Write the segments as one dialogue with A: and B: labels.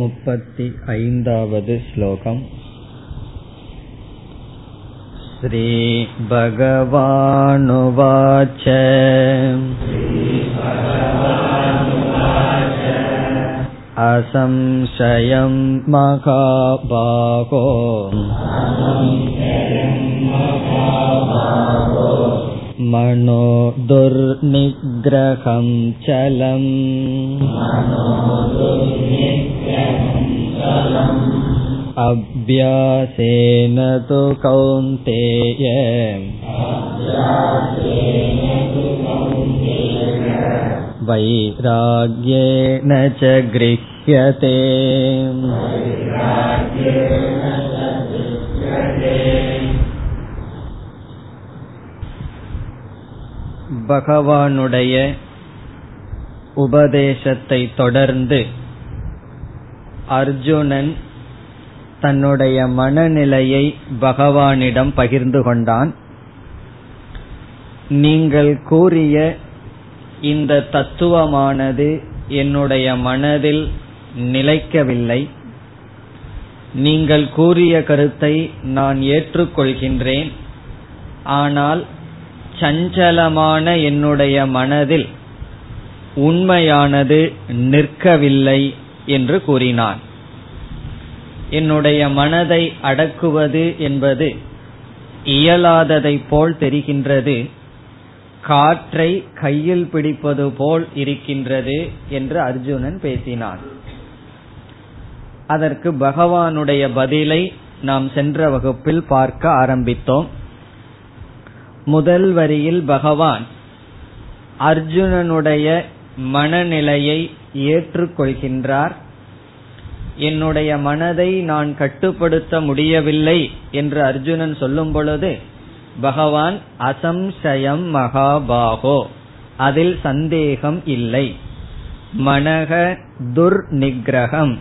A: मुपति ऐन्दावद् श्लोकम् श्रीभगवानुवाच असंशयं महाबाहो मनो दुर्निग्रहं चलम् अभ्यासेन तु कौन्तेय वैराग्येण च गृह्यते பகவானுடைய உபதேசத்தை தொடர்ந்து அர்ஜுனன் தன்னுடைய மனநிலையை பகவானிடம் பகிர்ந்து கொண்டான். நீங்கள் கூறிய இந்த தத்துவமானது என்னுடைய மனதில் நிலைக்கவில்லை. நீங்கள் கூறிய கருத்தை நான் ஏற்றுக்கொள்கின்றேன். ஆனால் சஞ்சலமான என்னுடைய மனதில் உண்மையானது நிற்கவில்லை என்று கூறினான். என்னுடைய மனதை அடக்குவது என்பது இயலாததைப் போல் தெரிகின்றது காற்றை கையில் பிடிப்பது போல் இருக்கின்றது என்று அர்ஜுனன் பேசினான். அதற்கு பகவானுடைய பதிலை நாம் சென்ற வகுப்பில் பார்க்க ஆரம்பித்தோம். முதல் வரியில் பகவான் அர்ஜுனனுடைய மனநிலையை ஏற்றுக்கொள்கின்றார். என்னுடைய மனதை நான் கட்டுப்படுத்த முடியவில்லை என்று அர்ஜுனன் சொல்லும் பொழுது பகவான் அசம்சயம் மகாபாகோ. அதில் சந்தேகம் இல்லை. மனக துர்நிகிரகம்.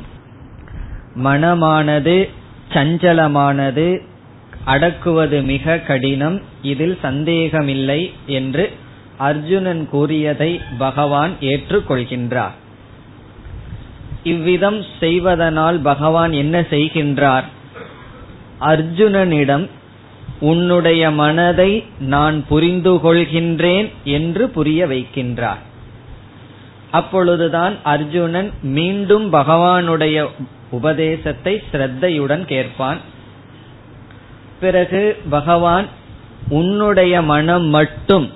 A: மனமானது சஞ்சலமானது அடக்குவது மிக கடினம் இதில் சந்தேகமில்லை என்று அர்ஜுனன் கூறியதை பகவான் ஏற்றுக்கொள்கின்றார். இவ்விதம் செய்வதனால் பகவான் என்ன செய்கின்றார்? அர்ஜுனனிடம் உன்னுடைய மனதை நான் புரிந்து கொள்கின்றேன் என்று புரிய வைக்கின்றார். அப்பொழுதுதான் அர்ஜுனன் மீண்டும் பகவானுடைய உபதேசத்தை ஸ்ரத்தையுடன் கேட்பான். பிறகு பகவான் உன்னுடைய மனம் மட்டும்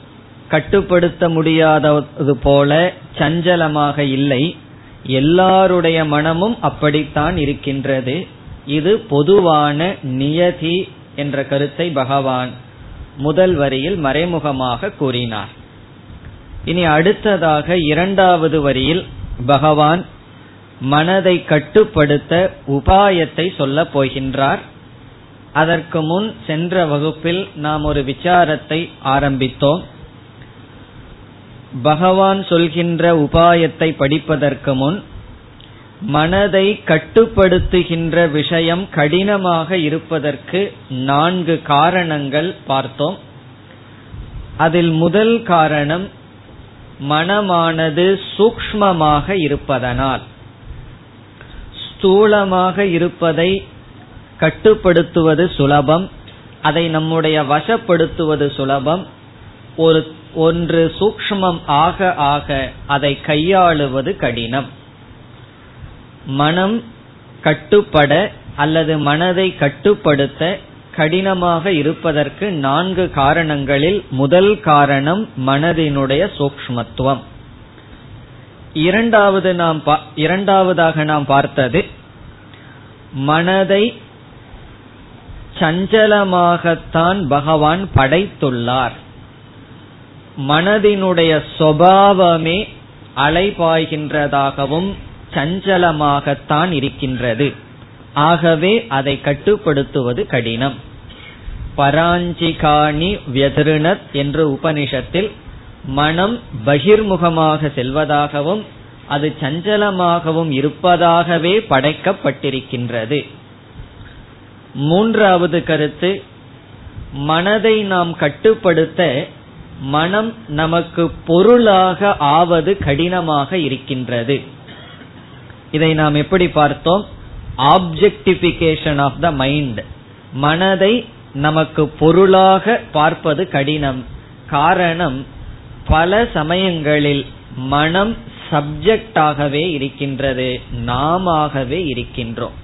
A: கட்டுப்படுத்த முடியாதது போல சஞ்சலமாக இல்லை. எல்லாருடைய மனமும் அப்படித்தான் இருக்கின்றது. இது பொதுவான நியதி என்ற கருத்தை பகவான் முதல் வரியில் மறைமுகமாக கூறினார். இனி அடுத்ததாக இரண்டாவது வரியில் பகவான் மனதை கட்டுப்படுத்த உபாயத்தை சொல்லப் போகின்றார். அதற்கு முன் சென்ற வகுப்பில் நாம் ஒரு விசாரத்தை ஆரம்பித்தோம். பகவான் சொல்கின்ற உபாயத்தை படிப்பதற்கு முன் மனதை கட்டுப்படுத்துகின்ற விஷயம் கடினமாக இருப்பதற்கு நான்கு காரணங்கள் பார்த்தோம். அதில் முதல் காரணம் மனமானது சூக்மமாக இருப்பதனால். ஸ்தூலமாக இருப்பதை கட்டுப்படுத்துவது சுலபம் அதை நம்முடைய வசப்படுத்துவது சுலபம் ஒரு ஒன்று சூக்மம் ஆக ஆக அதை கையாளுவது கடினம். மனம் கட்டுப்பட அல்லது மனதை கட்டுப்படுத்த கடினமாக இருப்பதற்கு நான்கு காரணங்களில் முதல் காரணம் மனதினுடைய சூக்மத்துவம் இரண்டாவது நாம் இரண்டாவதாக நாம் பார்த்தது மனதை சஞ்சலமாகத்தான் பகவான் படைத்துள்ளார். மனதினுடைய சுவாவமே அலைபாய்கின்றதாகவும் சஞ்சலமாகத்தான் இருக்கின்றது. ஆகவே அதை கட்டுப்படுத்துவது கடினம். பராஞ்சிகாணி வியதிருணத் என்ற உபனிஷத்தில் மனம் பகிர்முகமாக செல்வதாகவும் அது சஞ்சலமாகவும் இருப்பதாகவே படைக்கப்பட்டிருக்கின்றது. மூன்றாவது கருத்து மனதை நாம் கட்டுப்படுத்த மனம் நமக்கு பொருளாக ஆவது கடினமாக இருக்கின்றது. இதை நாம் எப்படி பார்த்தோம்? ஆப்ஜெக்டிபிகேஷன் ஆஃப் த மைண்ட் மனதை நமக்கு பொருளாக பார்ப்பது கடினம். காரணம் பல சமயங்களில் மனம் சப்ஜெக்டாகவே இருக்கின்றது. நாமவே இருக்கின்றோம்.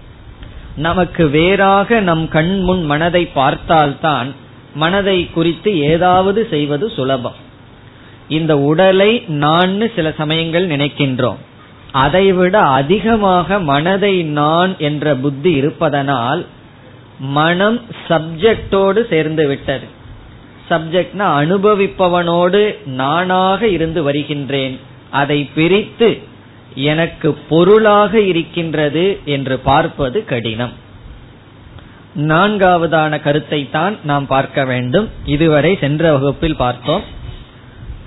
A: நமக்கு வேறாக நம் கண் முன் மனதை பார்த்தால்தான் மனதை குறித்து ஏதாவது செய்வது சுலபம். இந்த உடலை நான் சில சமயங்கள் நினைக்கின்றோம். அதைவிட அதிகமாக மனதை நான் என்ற புத்தி இருப்பதனால் மனம் சப்ஜெக்டோடு சேர்ந்து விட்டது. சப்ஜெக்ட்னா அனுபவிப்பவனோடு நானாக இருந்து வருகின்றேன். அதை பிரித்து எனக்கு பொருளாக இருக்கின்றது என்று பார்ப்பது கடினம். நான்காவதான கருத்தை தான் நாம் பார்க்க வேண்டும். இதுவரை சென்ற வகுப்பில் பார்த்தோம்.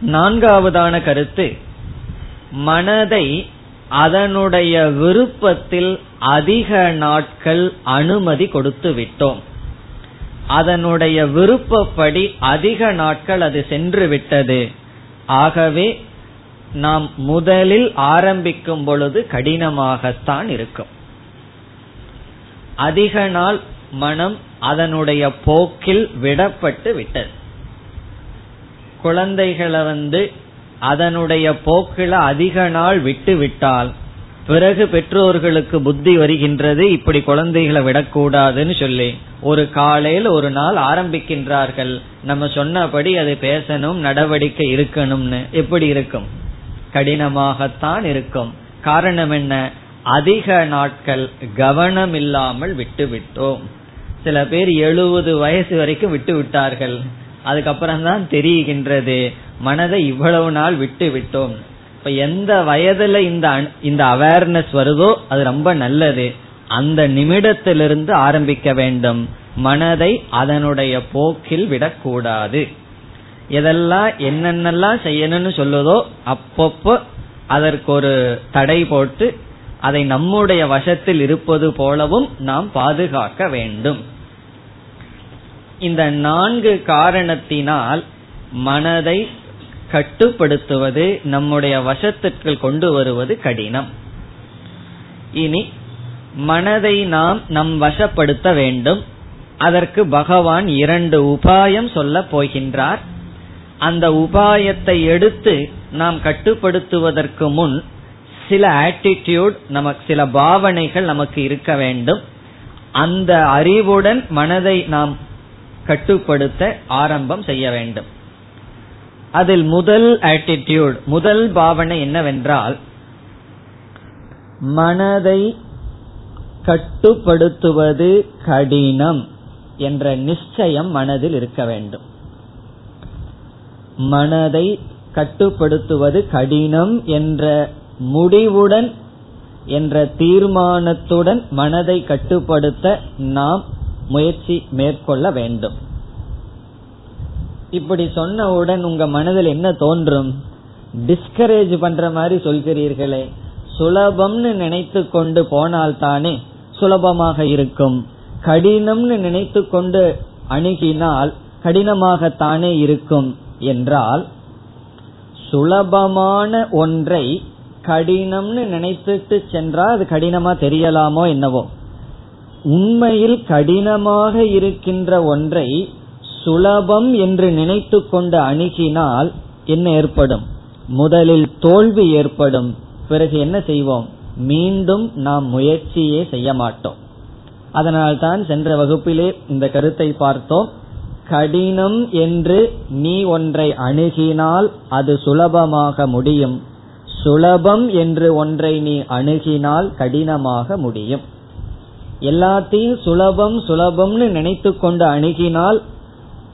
A: நான்காவதான கருத்து மனதை அதனுடைய விருப்பத்தில் அதிக நாட்கள் அனுமதி கொடுத்து விட்டோம். அதனுடைய விருப்பப்படி அதிக நாட்கள் அது சென்று விட்டது. ஆகவே நாம் முதலில் ஆரம்பிக்கும் பொழுது கடினமாகத்தான் இருக்கும். அதிக நாள் மனம் அதனுடைய போக்கில் விடப்பட்டு விட்டது. குழந்தைகளை வந்து அதனுடைய போக்கில அதிக நாள் விட்டு விட்டால் பிறகு பெற்றோர்களுக்கு புத்தி வருகின்றது இப்படி குழந்தைகளை விடக்கூடாதுன்னு சொல்லி ஒரு காலையில் ஒரு நாள் ஆரம்பிக்கின்றார்கள். நம்ம சொன்னபடி அது பேசணும் நடவடிக்கை இருக்கணும்னு. எப்படி இருக்கும்? கடினமாகத்தான் இருக்கும். காரணம் என்ன? அதிக நாட்கள் கவனம் இல்லாமல் விட்டு விட்டோம் சில பேர் எழுபது வயசு வரைக்கும் விட்டு விட்டார்கள் அதுக்கப்புறம் தான் தெரிகின்றது மனதை இவ்வளவு நாள் விட்டு விட்டோம் இப்ப எந்த வயதுல இந்த இந்த அவேர்னஸ் வருதோ அது ரொம்ப நல்லது. அந்த நிமிடத்திலிருந்து ஆரம்பிக்க வேண்டும். மனதை அதனுடைய போக்கில் விடக்கூடாது. எதெல்லாம் என்னென்னலாம் செய்யணும்னு சொல்லுதோ அப்பப்போ அதற்கு ஒரு தடை போட்டு அதை நம்முடைய வசத்தில் இருப்பது போலவும் நாம் பாதுகாக்க வேண்டும். இந்த நான்கு காரணத்தினால் மனதை கட்டுப்படுத்துவது நம்முடைய வசத்திற்கு கொண்டு வருவது கடினம். இனி மனதை நாம் நம் வசப்படுத்த வேண்டும். அதற்கு பகவான் இரண்டு உபாயம் சொல்ல போகின்றார். அந்த உபாயத்தை எடுத்து நாம் கட்டுப்படுத்துவதற்கு முன் சில ஆட்டிடியூட் நமக்கு சில பாவனைகள் நமக்கு இருக்க வேண்டும். அந்த அறிவுடன் மனதை நாம் கட்டுப்படுத்த ஆரம்பம் செய்ய வேண்டும். அதில் முதல் ஆட்டிடியூட் முதல் பாவனை என்னவென்றால் மனதை கட்டுப்படுத்துவது கடினம் என்ற நிச்சயம் மனதில் இருக்க வேண்டும். மனதை கட்டுப்படுத்துவது கடினம் என்ற முடிவுடன் என்ற தீர்மானத்துடன் மனதை கட்டுப்படுத்த நாம் முயற்சி மேற்கொள்ள வேண்டும். இப்படி சொன்னவுடன் உங்க மனதில் என்ன தோன்றும்? டிஸ்கரேஜ் பண்ற மாதிரி சொல்கிறீர்களே. சுலபம்னு நினைத்து கொண்டு போனால்தானே சுலபமாக இருக்கும். கடினம்னு நினைத்து கொண்டு அணுகினால் கடினமாகத்தானே இருக்கும். என்றால் சுலபமான ஒன்றை கடினம்னு நினைத்துட்டு சென்றால் அது கடினமா தெரியலாமோ என்னவோ. உண்மையில் கடினமாக இருக்கின்ற ஒன்றை சுலபம் என்று நினைத்து கொண்டு அணுகினால் என்ன ஏற்படும்? முதலில் தோல்வி ஏற்படும். பிறகு என்ன செய்வோம்? மீண்டும் நாம் முயற்சியே செய்ய மாட்டோம். அதனால்தான் சென்ற வகுப்பிலே இந்த கருத்தை பார்த்தோம். கடினம் என்று நீ ஒன்றை அணுகினால் அது சுலபமாக முடியும். சுலபம் என்று ஒன்றை நீ அணுகினால் கடினமாக முடியும். எல்லாத்தையும் சுலபம் சுலபம்னு நினைத்து கொண்டு அணுகினால்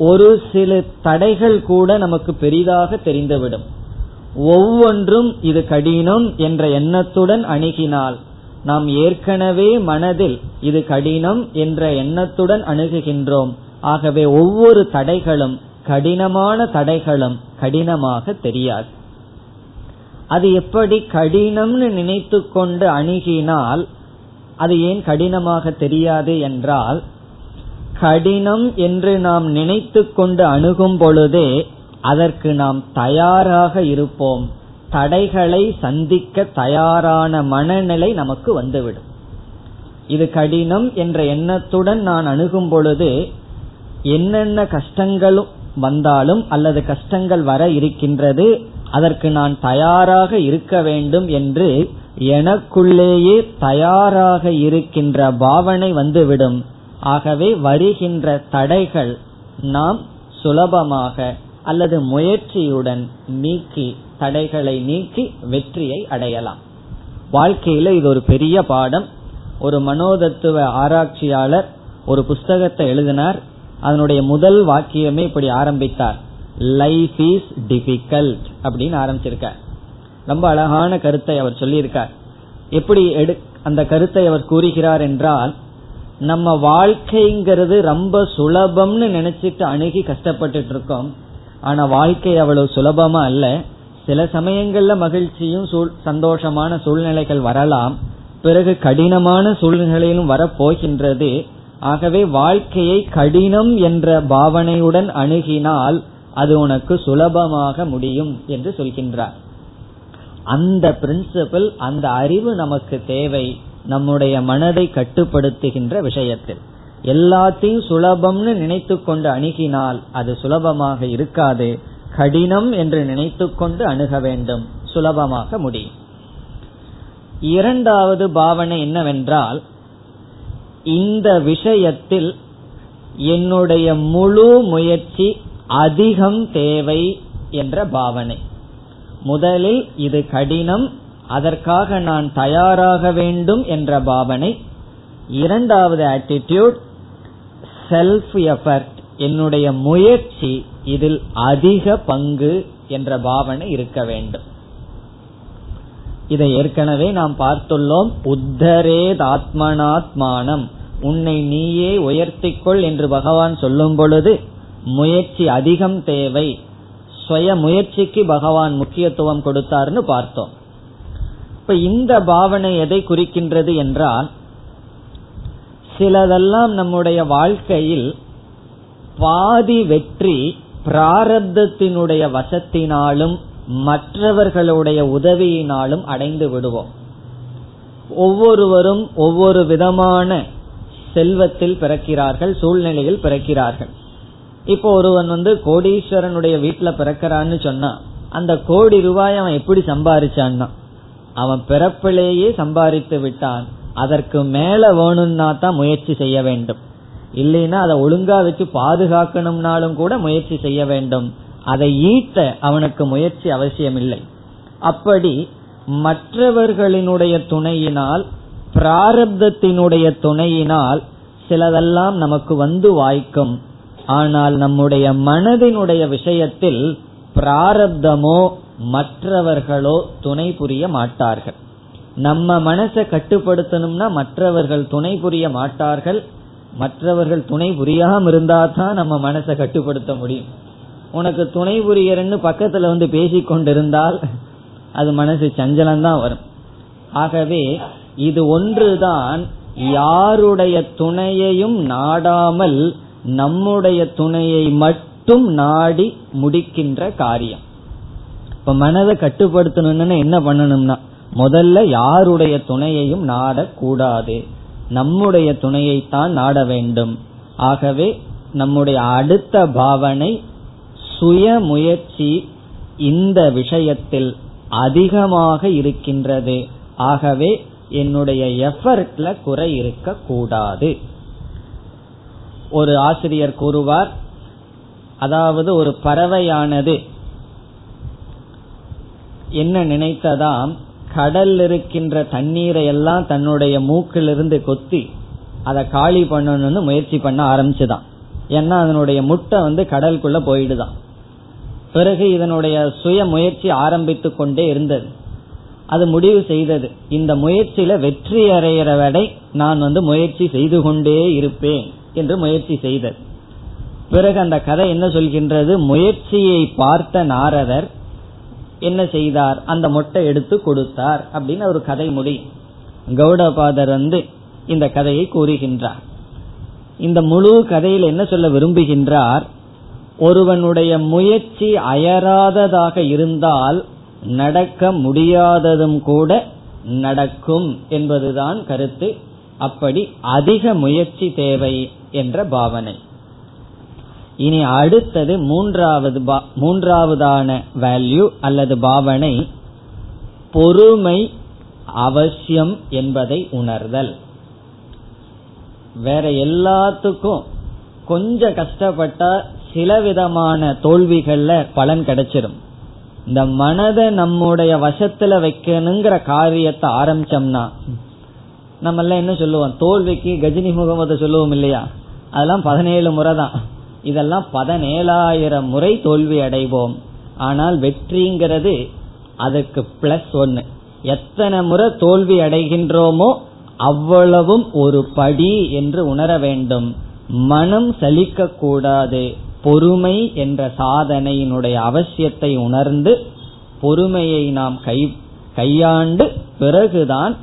A: ஒரு சில தடைகள் கூட நமக்கு பெரிதாக தெரிந்துவிடும். ஒவ்வொன்றும் இது கடினம் என்ற எண்ணத்துடன் அணுகினால் நாம் ஏற்கனவே மனதில் இது கடினம் என்ற எண்ணத்துடன் அணுகுகின்றோம். ஆகவே ஒவ்வொரு தடைகளும் கடினமான தடைகளும் கடினமாக தெரியாது. அது எப்படி கடினம்னு நினைத்து கொண்டு அணுகினால் அது ஏன் கடினமாக தெரியாது என்றால் கடினம் என்று நாம் நினைத்து கொண்டு அணுகும் பொழுதே அதற்கு நாம் தயாராக இருப்போம். தடைகளை சந்திக்க தயாரான மனநிலை நமக்கு வந்துவிடும். இது கடினம் என்ற எண்ணத்துடன் நான் அணுகும் பொழுது என்னென்ன கஷ்டங்களும் வந்தாலும் அல்லது கஷ்டங்கள் வர இருக்கின்றது அதற்கு நான் தயாராக இருக்க வேண்டும் என்று எனக்குள்ளேயே தயாராக இருக்கின்ற பாவனை வந்துவிடும். ஆகவே வருகின்ற தடைகள் நாம் சுலபமாக அல்லது முயற்சியுடன் நீக்கி தடைகளை நீக்கி வெற்றியை அடையலாம். வாழ்க்கையில இது ஒரு பெரிய பாடம். ஒரு மனோதத்துவ ஆராய்ச்சியாளர் ஒரு புஸ்தகத்தை எழுதினார். அதனுடைய முதல் வாக்கியமே இப்படி ஆரம்பித்தார். லைஃப் இஸ் டிஃபிகல்ட் அப்படின்னு ஆரம்பிச்சிருக்கார். ரொம்ப அழகான கருத்தை அவர் சொல்லியிருக்கார். எப்படி எடு அந்த கருத்தை அவர் கூறுகிறார் என்றால் நம்ம வாழ்க்கைங்கிறது ரொம்ப சுலபம்னு நினைச்சிட்டு அணுகி கஷ்டப்பட்டுட்டு இருக்கோம் ஆனா வாழ்க்கை அவ்வளவு சுலபமா அல்ல. சில சமயங்கள்ல மகிழ்ச்சியும் சந்தோஷமான சூழ்நிலைகள் வரலாம். பிறகு கடினமான சூழ்நிலையிலும் வரப்போகின்றது. ஆகவே வாழ்க்கையை கடினம் என்ற பாவனையுடன் அணுகினால் அது உனக்கு சுலபமாக முடியும் என்று சொல்கின்றார். அந்த பிரின்சிபிள் அந்த அறிவு நமக்கு தேவை நம்முடைய மனதை கட்டுப்படுத்துகின்ற விஷயத்தில். எல்லாத்தையும் சுலபம்னு நினைத்து கொண்டு அணுகினால் அது சுலபமாக இருக்காது. கடினம் என்று நினைத்து கொண்டு அணுக வேண்டும். சுலபமாக முடியும். இரண்டாவது பாவனை என்னவென்றால் இந்த விஷயத்தில் என்னுடைய முழு முயற்சி அதிகம் தேவை என்ற பாவனை. முதலில் இது கடினம் அதற்காக நான் தயாராக வேண்டும் என்ற பாவனை. இரண்டாவது ஆட்டிடியூட் செல்ஃப் எஃபர்ட் என்னுடைய முயற்சி இதில் அதிக பங்கு என்ற பாவனை இருக்க வேண்டும். இதை ஏற்கனவே நாம் பார்த்துள்ளோம் உத்தரேத் ஆத்மனாத்மானம் உன்னை நீயே உயர்த்திக்கொள் என்று பகவான் சொல்லும் பொழுது முயற்சி அதிகம் தேவை. சுய முயற்சிக்கு பகவான் முக்கியத்துவம் கொடுத்தார்னு பார்த்தோம். இப்ப இந்த பாவனை எதை குறிக்கின்றது என்றால் சிலதெல்லாம் நம்முடைய வாழ்க்கையில் பாதி வெற்றி பிராரப்தத்தினுடைய வசத்தினாலும் மற்றவர்களுடைய உதவியினாலும் அடைந்து விடுவோம். ஒவ்வொருவரும் ஒவ்வொரு விதமான செல்வத்தில் பிறக்கிறார்கள் சூழ்நிலையில் பிறக்கிறார்கள். இப்போ ஒருவன் வந்து கோடீஸ்வரனுடைய வீட்டுல பிறக்கிறான்னு சொன்னா அந்த கோடி ரூபாய் அவன் எப்படி சம்பாரிச்சான்னா அவன் பிறப்பிலேயே சம்பாதித்து விட்டான். அதற்கு மேல வேணும்னா தான் முயற்சி செய்ய வேண்டும். இல்லைன்னா அதை ஒழுங்கா வச்சு பாதுகாக்கணும்னாலும் கூட முயற்சி செய்ய வேண்டும். அதை ஈட்ட அவனுக்கு முயற்சி அவசியம் இல்லை அப்படி மற்றவர்களினுடைய துணையினால் பிராரப்தத்தினுடைய துணையினால் சிலதெல்லாம் நமக்கு வந்து வாய்க்கும். ஆனால் நம்முடைய மனதினுடைய விஷயத்தில் பிராரப்தமோ மற்றவர்களோ துணை புரிய மாட்டார்கள். நம்ம மனசை கட்டுப்படுத்தணும்னா மற்றவர்கள் துணை புரிய மாட்டார்கள். மற்றவர்கள் துணை புரியாம இருந்தா தான் நம்ம மனசை கட்டுப்படுத்த முடியும். உனக்கு துணை புரியறன்னு பக்கத்துல வந்து பேசிக்கொண்டிருந்தால் அது மனசு சஞ்சலம் தான் வரும். ஆகவே இது ஒன்றுதான் யாருடைய துணையையும் நாடாமல் நம்முடைய துணையை மட்டும் நாடி முடிக்கின்ற காரியம். இப்ப மனதை கட்டுப்படுத்தணும்னு என்ன பண்ணணும்னா முதல்ல யாருடைய துணையையும் நாடக்கூடாது. நம்முடைய துணையைத்தான் நாட வேண்டும். ஆகவே நம்முடைய அடுத்த பாவனை சுய முயற்சி இந்த விஷயத்தில் அதிகமாக இருக்கின்றது. ஆகவே என்னுடைய எஃபர்ட்ல குறை இருக்க கூடாது. ஒரு ஆசிரியர் கூறுவார் அதாவது ஒரு பறவையானது என்ன நினைத்ததாம் கடல் இருக்கின்ற தண்ணீரை எல்லாம் தன்னுடைய மூக்கிலிருந்து கொத்தி அதை காலி பண்ணணும்னு முயற்சி பண்ண ஆரம்பிச்சுதான். ஏன்னா அதனுடைய முட்டை வந்து கடலுக்குள்ள போயிடுதான். பிறகு இதனுடைய சுய முயற்சி ஆரம்பித்து கொண்டே இருந்தது. அது முடிவு செய்தது. இந்த முயற்சியில வெற்றி அடைகிற வரை நான் வந்து முயற்சி செய்து கொண்டே இருப்பேன் என்று முயற்சி செய்தது. பிறகு அந்த கதை என்ன சொல்கின்றது? முயற்சியை பார்த்த நாரதர் என்ன செய்தார்? அந்த மொட்டை எடுத்து கொடுத்தார் அப்படின்னு ஒரு கதை முடியும் கௌடபாதர் வந்து இந்த கதையை கூறுகின்றார். இந்த முழு கதையில் என்ன சொல்ல விரும்புகின்றார்? ஒருவனுடைய முயற்சி அயராததாக இருந்தால் நடக்க முடியாததும் கூட நடக்கும் என்பதுதான் கருத்து. அப்படி அதிக முயற்சி தேவை என்ற பாவனை. இனி அடுத்தது மூன்றாவது மூன்றாவதான வேல்யூ அல்லது பாவனை பொறுமை அவசியம் என்பதை உணர்தல். வேற எல்லாத்துக்கும் கொஞ்சம் கஷ்டப்பட்டா சில விதமான தோல்விகள்ல பலன் கிடைச்சிடும் இந்த மனதை நம்முடைய வசத்துல வைக்கணுங்கிற காரியத்தை ஆரம்பிச்சோம்னா நம்ம எல்லாம் என்ன சொல்லுவோம்? தோல்விக்கு கஜினி முகமது சொல்லுவோம் இல்லையா? அதெல்லாம் பதினேழு முறை தான் இதெல்லாம் பதினேழாயிரம் முறை தோல்வி அடைவோம். ஆனால் வெற்றிங்கிறது அதற்கு பிளஸ் ஒன்னு எத்தனை முறை தோல்வி அடைகின்றோமோ அவ்வளவும் ஒரு படி என்று உணர வேண்டும். மனம் சலிக்க கூடாது பொறுமை என்ற சாதனையினுடைய அவசியத்தை உணர்ந்து பொறுமையை நாம் கை கையாண்டு பிறகுதான்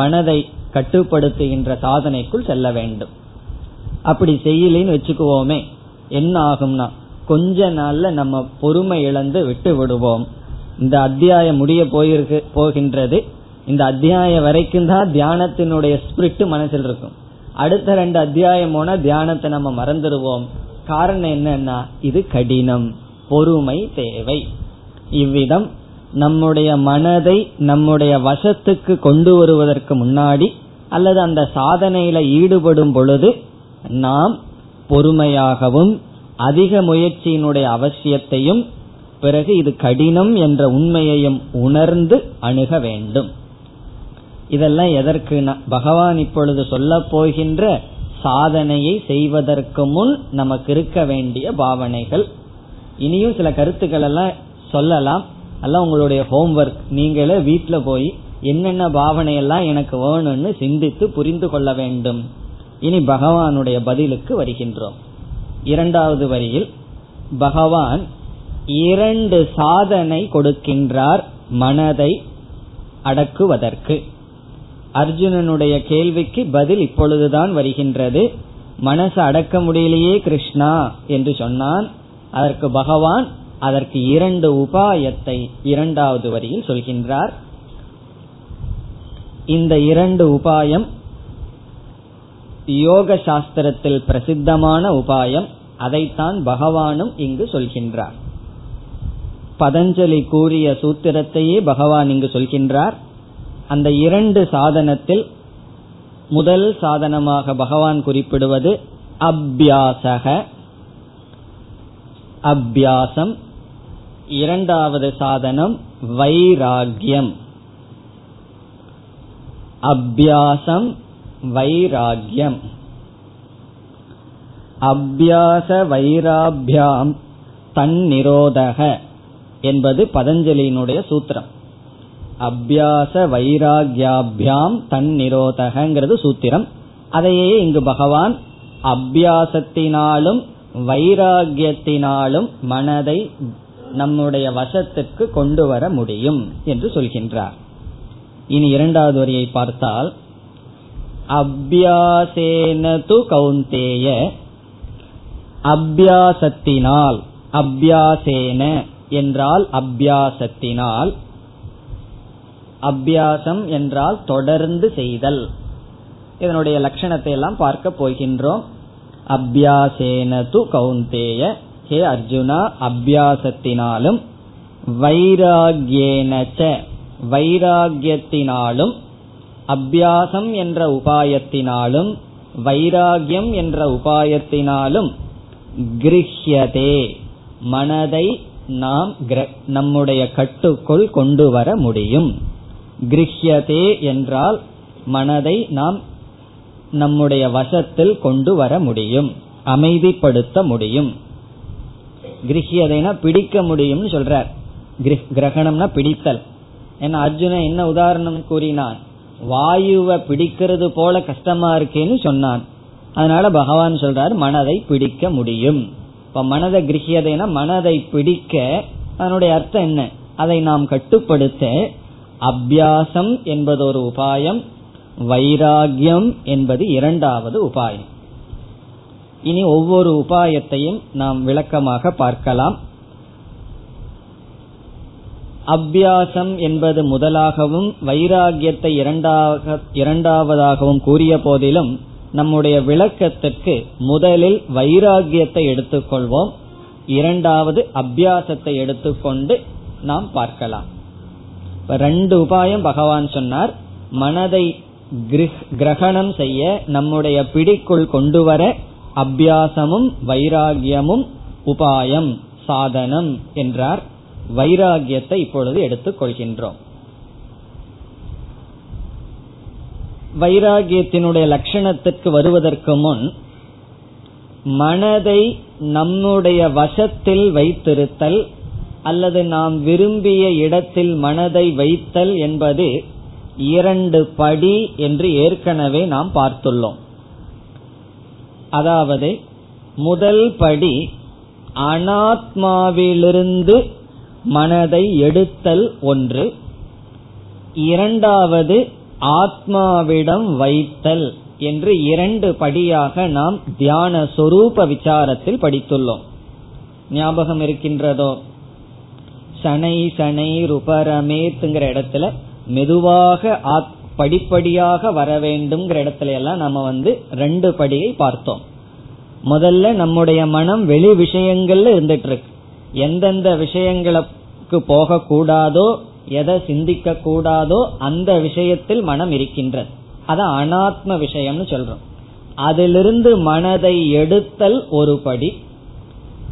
A: மனதை கட்டுப்படுத்துகின்ற சாதனைக்குள் செல்ல வேண்டும். அப்படி செய்யலின்னு வச்சுக்குவோமே என்ன ஆகும்னா கொஞ்ச நாள்ல நம்ம பொறுமை இழந்து விட்டு விடுவோம். இந்த அத்தியாயம் முடிய போயிருக்கு போகின்றது. இந்த அத்தியாயம் வரைக்கும் தான் தியானத்தினுடைய ஸ்பிரிட் மனசில் இருக்கும். அடுத்த ரெண்டு அத்தியாயம் போனா தியானத்தை நம்ம மறந்துடுவோம். காரணம் என்னன்னா இது கடினம் பொறுமை தேவை. இவ்விதம் நம்முடைய மனதை நம்முடைய வசத்துக்கு கொண்டு வருவதற்கு முன்னாடி அல்லது அந்த சாதனையில ஈடுபடும் பொழுது நாம் பொறுமையாகவும் அதிக முயற்சியினுடைய அவசியத்தையும் பிறகு இது கடினம் என்ற உண்மையையும் உணர்ந்து அணுக வேண்டும். இதெல்லாம் எதற்கு? பகவான் இப்பொழுது சொல்ல போகின்ற சாதனையை செய்வதற்கு முன் நமக்கு இருக்க வேண்டிய பாவனைகள். இனியும் சில கருத்துக்கள் எல்லாம் சொல்லலாம். எல்லாம் உங்களுடைய ஹோம்ஒர்க் நீங்களே வீட்டுல போய் என்னென்ன பாவனை எல்லாம் எனக்கு வேணும்னு சிந்தித்து புரிந்து கொள்ள வேண்டும். இனி பகவானுடைய பதிலுக்கு வருகின்றோம். இரண்டாவது வரியில் பகவான் இரண்டு சாதனை கொடுக்கின்றார் மனதை அடக்குவதற்கு. அர்ஜுனனுடைய கேள்விக்கு பதில் இப்பொழுதுதான் வருகின்றது. மனசு அடக்க முடியலையே கிருஷ்ணா என்று சொன்னான். அதற்கு பகவான் அதற்கு இரண்டு உபாயத்தை இரண்டாவது வரியில் சொல்கின்றார். இந்த இரண்டு உபாயம் யோக சாஸ்திரத்தில் பிரசித்தமான உபாயம். அதைத்தான் பகவானும் இங்கு சொல்கின்றார். பதஞ்சலி கூறிய சூத்திரத்தையே பகவான் இங்கு சொல்கின்றார். அந்த இரண்டு சாதனத்தில் முதல் சாதனமாக பகவான் குறிப்பிடுவது அபியாசக அபியாசம். இரண்டாவது சாதனம் வைராகியம் அபியாசம் வைராகியம் அபியாச வைராபியாம் தன்னிரோதக என்பது பதஞ்சலியினுடைய சூத்திரம். அபியாச வைராகியாபியாம் தன்னிரோதகங்கிறது சூத்திரம். அதையே இங்கு பகவான் அபியாசத்தினாலும் வைராகியத்தினாலும் மனதை நம்முடைய வசத்துக்கு கொண்டு வர முடியும் என்று சொல்கின்றார். இனி இரண்டாவது வரியை பார்த்தால் அபியாசேனது கௌந்தேய அபியாசத்தினால் அபியாசேன என்றால் அபியாசத்தினால் அபியாசம் என்றால் தொடர்ந்து செய்தல். இதனுடைய லட்சணத்தை எல்லாம் பார்க்க போகின்றோம். அபியாசேன து கௌந்தேய. ஹே அர்ஜுனா அபியாசத்தினாலும் வைராகியேனச்ச வைராகியத்தினாலும் அபியாசம் என்ற உபாயத்தினாலும் வைராகியம் என்ற உபாயத்தினாலும் கிரஹ்யதே. மனதை நாம் நம்முடைய கட்டுக்குள் கொண்டு வர முடியும். கிரஹ்யதே என்றால் மனதை நாம் நம்முடைய வசத்தில் கொண்டு வர முடியும் அமைதிப்படுத்த முடியும். கிரஹியதைனா பிடிக்க முடியும்னு சொல்றார். கிரகணம்னா பிடித்தல். ஏன்னா அர்ஜுனன் என்ன உதாரணம் கூறினான் வாயுவை பிடிக்கிறது போல கஷ்டமா இருக்கேன்னு சொன்னான் அதனால பகவான் சொல்றாரு மனதை பிடிக்க முடியும். இப்ப மனதை கிரகியதைனா மனதை பிடிக்க அதனுடைய அர்த்தம் என்ன? அதை நாம் கட்டுப்படுத்த அபியாசம் என்பது ஒரு உபாயம் வைராகியம் என்பது இரண்டாவது உபாயம். இனி ஒவ்வொரு உபாயத்தையும் நாம் விளக்கமாக பார்க்கலாம். அபியாசம் என்பது முதலாகவும் வைராகியத்தை இரண்டாக இரண்டாவதாகவும் கூறிய போதிலும் நம்முடைய விளக்கத்திற்கு முதலில் வைராகியத்தை எடுத்துக்கொள்வோம். இரண்டாவது அபியாசத்தை எடுத்துக்கொண்டு நாம் பார்க்கலாம். ரெண்டு உபாயம் பகவான் சொன்னார். மனதை கிரகணம் செய்ய நம்முடைய பிடிக்குள் கொண்டு வர அபியாசமும் வைராகியமும் உபாயம் சாதனம் என்றார். வைராகியத்தை இப்பொழுது எடுத்துக் கொள்கின்றோம். வைராகியத்தினுடைய லட்சணத்திற்கு வருவதற்கு முன் மனதை நம்முடைய வசத்தில் வைத்திருத்தல் அல்லது நாம் விரும்பிய இடத்தில் மனதை வைத்தல் என்பது இரண்டு படி என்று ஏற்கனவே நாம் பார்த்துள்ளோம். அதாவது முதல் படி அனாத்மாவிலிருந்து மனதை எடுத்தல் ஒன்று. இரண்டாவது ஆத்மாவிடம் வைத்தல் என்று இரண்டு படியாக நாம் தியான சொரூப விசாரத்தில் படித்துள்ளோம். ஞாபகம் இருக்கின்றதோ? சனை சனை ருபரமேத்துங்கிற இடத்துல மெதுவாக படிப்படியாக வர வேண்டும்ங்கிற இடத்துல எல்லாம் நம்ம வந்து ரெண்டு படியை பார்த்தோம். முதல்ல நம்முடைய மனம் வெளி விஷயங்கள்ல இருந்துட்டு இருக்கு எந்தெந்த விஷயங்களுக்கு போக கூடாதோ எதை சிந்திக்க கூடாதோ அந்த விஷயத்தில் மனம் இருக்கின்றது. அதான் அனாத்ம விஷயம்னு சொல்றோம். அதிலிருந்து மனதை எடுத்தல் ஒரு படி.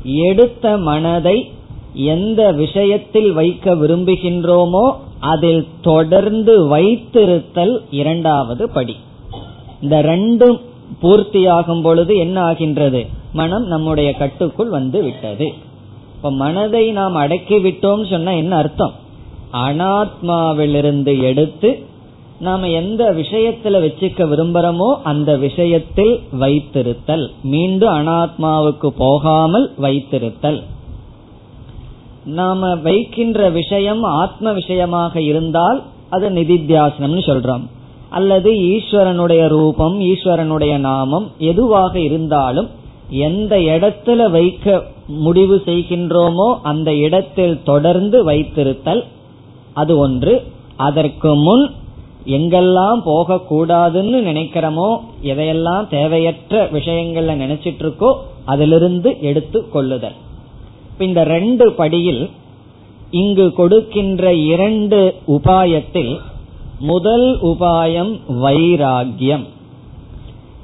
A: எடுத்த மனதை எந்த விஷயத்தில் வைக்க விரும்புகின்றோமோ அதில் தொடர்ந்து வைத்திருத்தல் இரண்டாவது படி. இந்த ரெண்டும் பூர்த்தியாகும் பொழுது என்ன ஆகின்றது? மனம் நம்முடைய கட்டுக்குள் வந்து விட்டது. இப்ப மனதை நாம் அடக்கி விட்டோம் சொன்னா என்ன அர்த்தம்? அனாத்மாவிலிருந்து எடுத்து நாம எந்த விஷயத்துல வச்சுக்க விரும்புறோமோ அந்த விஷயத்தில் வைத்திருத்தல். மீண்டும் அனாத்மாவுக்கு போகாமல் வைத்திருத்தல். நாம வைக்கின்ற விஷயம் ஆத்ம விஷயமாக இருந்தால் அது நிதித்தியாசனம்னு சொல்றோம். அல்லது ஈஸ்வரனுடைய ரூபம் ஈஸ்வரனுடைய நாமம் எதுவாக இருந்தாலும் எந்த இடத்துல வைக்க முடிவு செய்கின்றோமோ அந்த இடத்தில் தொடர்ந்து வைத்திருத்தல் அது ஒன்று. அதற்கு முன் எங்கெல்லாம் போகக்கூடாதுன்னு நினைக்கிறோமோ எதையெல்லாம் தேவையற்ற விஷயங்கள்ல நினைச்சிட்டு இருக்கோ அதிலிருந்து எடுத்து கொள்ளுதல். இந்த ரெண்டு படியில் இங்கு கொடுக்கின்ற இரண்டு உபாயத்தில் முதல் உபாயம் வைராகியம்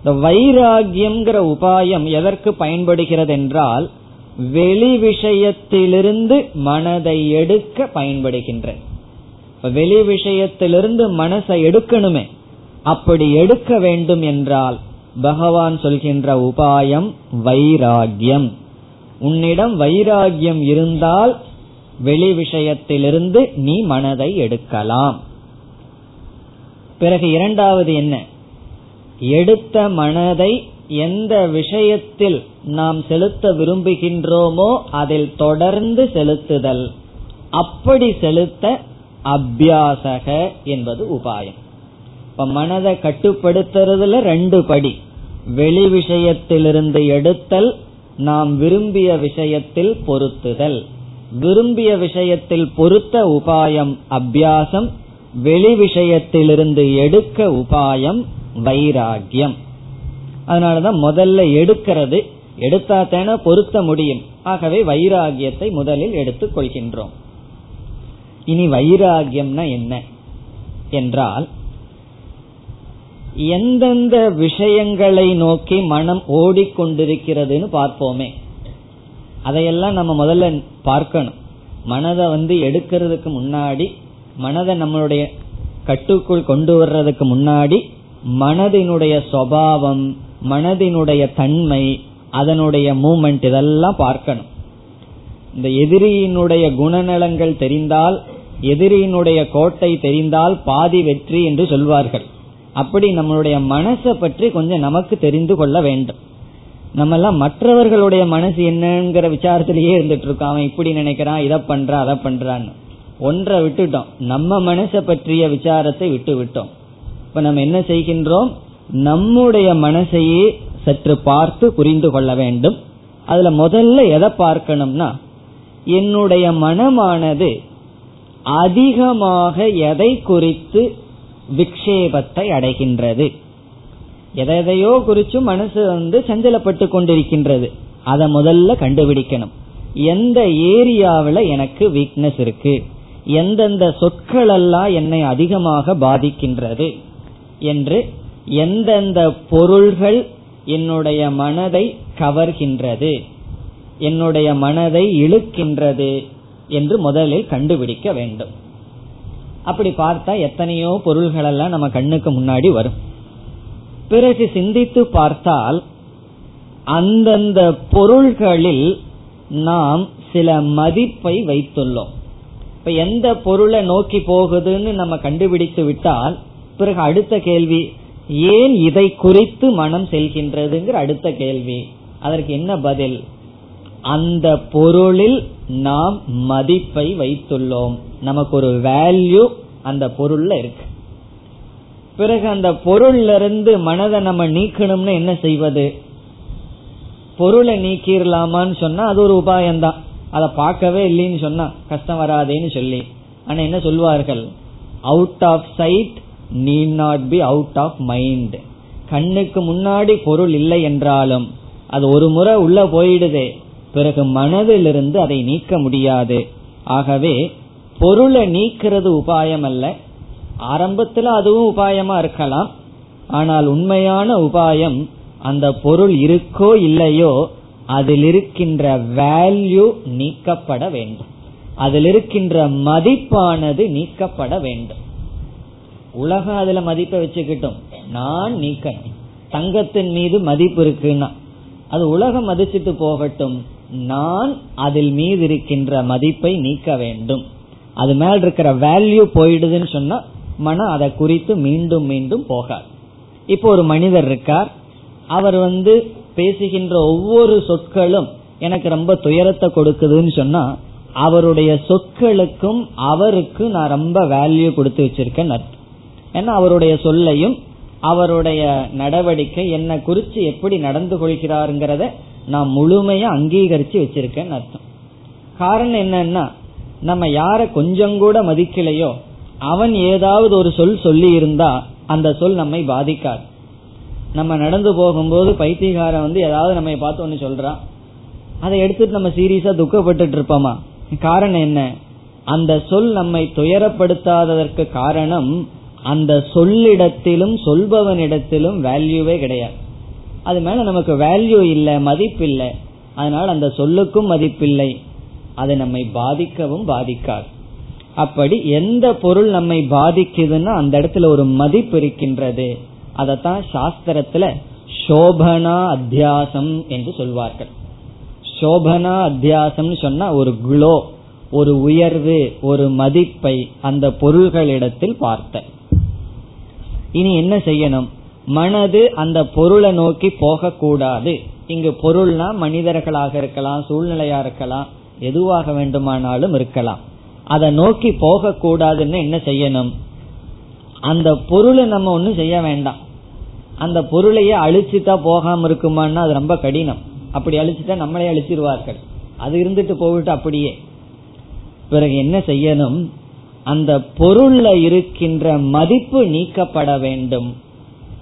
A: இந்த வைராகியம்ங்கிற உபாயம் எதற்கு பயன்படுகிறது என்றால் வெளி விஷயத்திலிருந்து மனதை எடுக்க பயன்படுகின்ற. வெளி விஷயத்திலிருந்து மனசை எடுக்கணுமே. அப்படி எடுக்க வேண்டும் என்றால் பகவான் சொல்கின்ற உபாயம் வைராகியம் உன்னிடம் வைராகியம் இருந்தால் வெளி விஷயத்திலிருந்து நீ மனதை எடுக்கலாம். பிறகு இரண்டாவது என்ன? எடுத்த மனதை எந்த விஷயத்தில் நாம் செலுத்த விரும்புகின்றோமோ அதில் தொடர்ந்து செலுத்துதல். அப்படி செலுத்த அபியாசக என்பது உபாயம். இப்ப மனதை கட்டுப்படுத்துறதுல ரெண்டு படி. வெளி விஷயத்திலிருந்து எடுத்தல் நாம் விரும்பிய விஷயத்தில் பொருத்துதல். விரும்பிய விஷயத்தில் பொருத்த உபாயம் அபியாசம். வெளி விஷயத்திலிருந்து எடுக்க உபாயம் வைராகியம் அதனாலதான் முதல்ல எடுக்கிறது. எடுத்தா தானே பொருத்த முடியும். ஆகவே வைராகியத்தை முதலில் எடுத்துக் கொள்கின்றோம். இனி வைராகியம்னா என்ன? என்றால் எந்தெந்த விஷயங்களை நோக்கி மனம் ஓடிக்கொண்டிருக்கிறதுன்னு பார்ப்போமே. அதையெல்லாம் நம்ம முதல்ல பார்க்கணும். மனதை வந்து எடுக்கிறதுக்கு முன்னாடி மனதை நம்மளுடைய கட்டுக்குள் கொண்டு வர்றதுக்கு முன்னாடி மனதினுடைய சுவாவம் மனதினுடைய தன்மை அதனுடைய மூமெண்ட் இதெல்லாம் பார்க்கணும். இந்த எதிரியினுடைய குணநலங்கள் தெரிந்தால் எதிரியினுடைய கோட்டை தெரிந்தால் பாதி வெற்றி என்று சொல்வார்கள். அப்படி நம்மளுடைய மனசை பற்றி கொஞ்சம் நமக்கு தெரிந்து கொள்ள வேண்டும். நம்ம எல்லாம் மற்றவர்களுடைய மனசு என்னங்கிற விசாரத்திலேயே இருந்துட்டு இருக்கோம் அவன் இப்படி நினைக்கிறான் இதை பண்றான் அதை பண்றான்னு. ஒன்றை விட்டுட்டோம். நம்ம மனசை பற்றிய விசாரத்தை விட்டு விட்டோம். இப்ப நம்ம என்ன செய்கின்றோம்? நம்முடைய மனசையே சற்று பார்த்து புரிந்து கொள்ள வேண்டும். அதுல முதல்ல எதை பார்க்கணும்னா என்னுடைய மனமானது அதிகமாக எதை குறித்து விக்ஷேபத்தை அடைகின்றது. எதையோ குறிச்சு மனசு வந்து சஞ்சலப்பட்டு கொண்டிருக்கின்றது. அதை முதல்ல கண்டுபிடிக்கணும். எந்த ஏரியாவில் எனக்கு வீக்னஸ் இருக்கு? எந்தெந்த சொற்கள் எல்லாம் என்னை அதிகமாக பாதிக்கின்றது? என்று எந்தெந்த பொருள்கள் என்னுடைய மனதை கவர்கின்றது? என்னுடைய மனதை இழுக்கின்றது? என்று முதலில் கண்டுபிடிக்க வேண்டும். அப்படி பார்த்தா எத்தனையோ பொருள்கள் எல்லாம் நம்ம கண்ணுக்கு முன்னாடி வரும். பிறகு சிந்தித்து பார்த்தால் அந்தந்த பொருள்களில் நாம் சில மதிப்பை வைத்துள்ளோம். இப்ப எந்த பொருளை நோக்கி போகுதுன்னு நம்ம கண்டுபிடித்து விட்டால் பிறகு அடுத்த கேள்வி ஏன் இதை குறித்து மனம் செல்கின்றதுங்கிற அடுத்த கேள்வி. அதற்கு என்ன பதில்? அந்த பொருளில் நாம் மதிப்பை வைத்துள்ளோம். நமக்கு ஒரு வேல்யூ அந்த பொருள்ல இருக்கு. பிறகு அந்த பொருள்ல இருந்து மனதை நம்ம நீக்கணும்னு என்ன செய்வது? பொருளை நீக்கிடலாமான்னு சொன்னா அது ஒரு உபாயம்தான். அதை பார்க்கவே இல்லைன்னு சொன்னா கஷ்டம் வராதேன்னு சொல்லி. ஆனா என்ன சொல்வார்கள்? Out of sight need not be out of mind கண்ணுக்கு முன்னாடி பொருள் இல்லை என்றாலும் அது ஒரு முறை உள்ள போயிடுதே. பிறகு மனதிலிருந்து அதை நீக்க முடியாது. ஆகவே பொருளை நீக்கிறது உபாயம் அல்ல ஆரம்பத்தில் அதுவும் உபாயமா இருக்கலாம். ஆனால் உண்மையான உபாயம் அந்த பொருள் இருக்கோ இல்லையோ அதில் இருக்கின்ற வேல்யூ நீக்கப்பட வேண்டும். அதில் இருக்கின்ற மதிப்பானது நீக்கப்பட வேண்டும். உலகம் அதுல மதிப்பை வச்சுக்கிட்டோம். நான் நீக்கணும். தங்கத்தின் மீது மதிப்பு இருக்குன்னா அது உலகம் மதிச்சிட்டு போகட்டும். நான் அதில் மீது இருக்கின்ற மதிப்பை நீக்க வேண்டும். அது மேல் இருக்கிற வேல்யூ போயிடுதுன்னு சொன்னா மனம் அதை குறித்து மீண்டும் மீண்டும் போகாது. இப்போ ஒரு மனிதர் இருக்கார். அவர் வந்து பேசுகின்ற ஒவ்வொரு சொற்களும் எனக்கு ரொம்ப துயரத்தை கொடுக்குதுன்னு சொன்னா அவருடைய சொற்களுக்கும் அவருக்கு நான் ரொம்ப வேல்யூ கொடுத்து வச்சிருக்கேன் அர்த்தம். ஏன்னா அவருடைய சொல்லையும் அவருடைய நடவடிக்கை என்ன குறித்து எப்படி நடந்து கொள்கிறாருங்கிறத நான் முழுமையா அங்கீகரிச்சு வச்சிருக்கேன்னு அர்த்தம். காரணம் என்னன்னா நம்ம யார கொஞ்சம் கூட மதிக்கலையோ அவன் ஏதாவது ஒரு சொல் சொல்லி இருந்தா அந்த சொல் நம்மை பாதிக்காது. நம்ம நடந்து போகும்போது பைத்தியகாரன் வந்து ஏதாவது நம்ம பார்த்து ஒன்னு சொல்றான். அதை எடுத்துட்டு நம்ம சீரியஸா துக்கப்பட்டு இருப்போமா? காரணம் என்ன? அந்த சொல் நம்மை துயரப்படுத்தாததற்கு காரணம் அந்த சொல்லிடத்திலும் சொல்பவனிடத்திலும் வேல்யூவே கிடையாது. அது மேல நமக்கு வேல்யூ இல்லை மதிப்பு இல்லை. அதனால் அந்த சொல்லுக்கும் மதிப்பில்லை அது நம்மை பாதிக்கவும் பாதிக்காது. அப்படி எந்த பொருள் நம்மை பாதிக்குதுன்னா அந்த இடத்துல ஒரு மதிப்பு இருக்கின்றது. அதத்தான் சாஸ்திரத்துல சோபனா அத்தியாசம் என்று சொல்வார்கள். சோபனா அத்தியாசம் சொன்னா ஒரு குளோ ஒரு உயர்வு ஒரு மதிப்பை அந்த பொருள்களிடத்தில் பார்த்த இனி என்ன செய்யணும்? மனது அந்த பொருளை நோக்கி போகக்கூடாது. இங்கு பொருள்னா மனிதர்களாக இருக்கலாம் சூழ்நிலையா இருக்கலாம் எதுவாக வேண்டுமானாலும் இருக்கலாம். அதை நோக்கி போகக்கூடாதுன்னு என்ன செய்யணும்? அந்த பொருளை நம்ம ஒன்றும் செய்ய வேண்டாம். அந்த பொருளையே அழிச்சுட்டா போகாம இருக்குமான்னா அது ரொம்ப கடினம். அப்படி அழிச்சுட்டா நம்மளே அழிச்சிருவார்கள். அது இருந்துட்டு போயிட்டு அப்படியே. பிறகு என்ன செய்யணும்? அந்த பொருள்ல இருக்கின்ற மதிப்பு நீக்கப்பட வேண்டும்.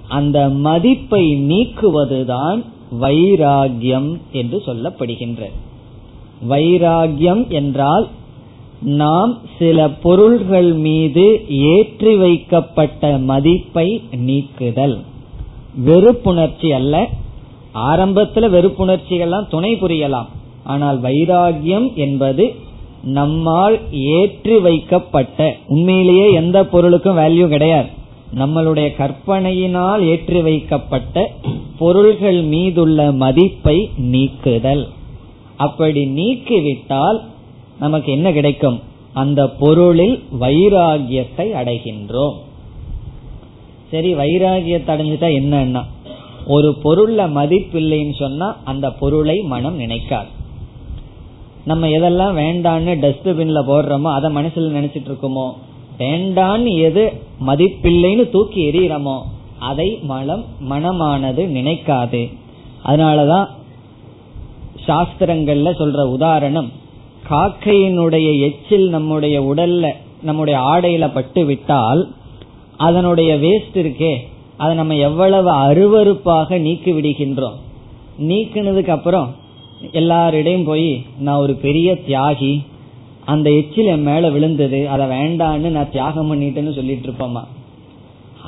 A: அந்த மதிப்பை நீக்குவதுதான் வைராகியம் என்று சொல்லப்படுகின்றது. வைராகியம் என்றால் நாம் சில பொருள்கள் மீது ஏற்றி வைக்கப்பட்ட மதிப்பை நீக்குதல். வெறுப்புணர்ச்சி அல்ல. ஆரம்பத்துல வெறுப்புணர்ச்சிகள்லாம் துணை புரியலாம். ஆனால் வைராகியம் என்பது நம்மால் ஏற்றி வைக்கப்பட்ட உண்மையிலேயே எந்த பொருளுக்கும் வேல்யூ கிடையாது. நம்மளுடைய கற்பனையினால் ஏற்றி வைக்கப்பட்ட பொருள்கள் மீதுள்ள மதிப்பை நீக்குதல். அப்படி நீக்கிவிட்டால் நமக்கு என்ன கிடைக்கும்? அந்த பொருளில் வைராகியத்தை அடைகின்றோம். சரி வைராகியத்தை அடைஞ்சிட்டா என்னன்னா? ஒரு பொருள்ல மதிப்பு இல்லைன்னு சொன்னா அந்த பொருளை மனம் நினைக்காது. நம்ம எதெல்லாம் வேண்டான்னு டஸ்ட்பின்ல போடுறோமோ அதை மனசுல நினைச்சிட்டு இருக்குமோ? வேண்டான்னு எது மதிப்பில்லைன்னு தூக்கி எறிகிறோமோ அதை மனம் மனமானது நினைக்காது. அதனாலதான் சாஸ்திரங்கள்ல சொல்ற உதாரணம் காக்கையினுடைய எச்சில் நம்முடைய உடல்ல நம்முடைய ஆடையில பட்டு விட்டால் அதனுடைய வேஸ்ட் இருக்கே அதை நம்ம எவ்வளவு அருவறுப்பாக நீக்கி விடுகின்றோம். நீக்கினதுக்கு அப்புறம் எல்லாரிடையும் போய் நான் ஒரு பெரிய தியாகி அந்த எச்சில் என் மேல விழுந்தது அதை வேண்டான்னு நான் தியாகம் பண்ணிட்டேன்னு சொல்லிட்டு இருப்போமா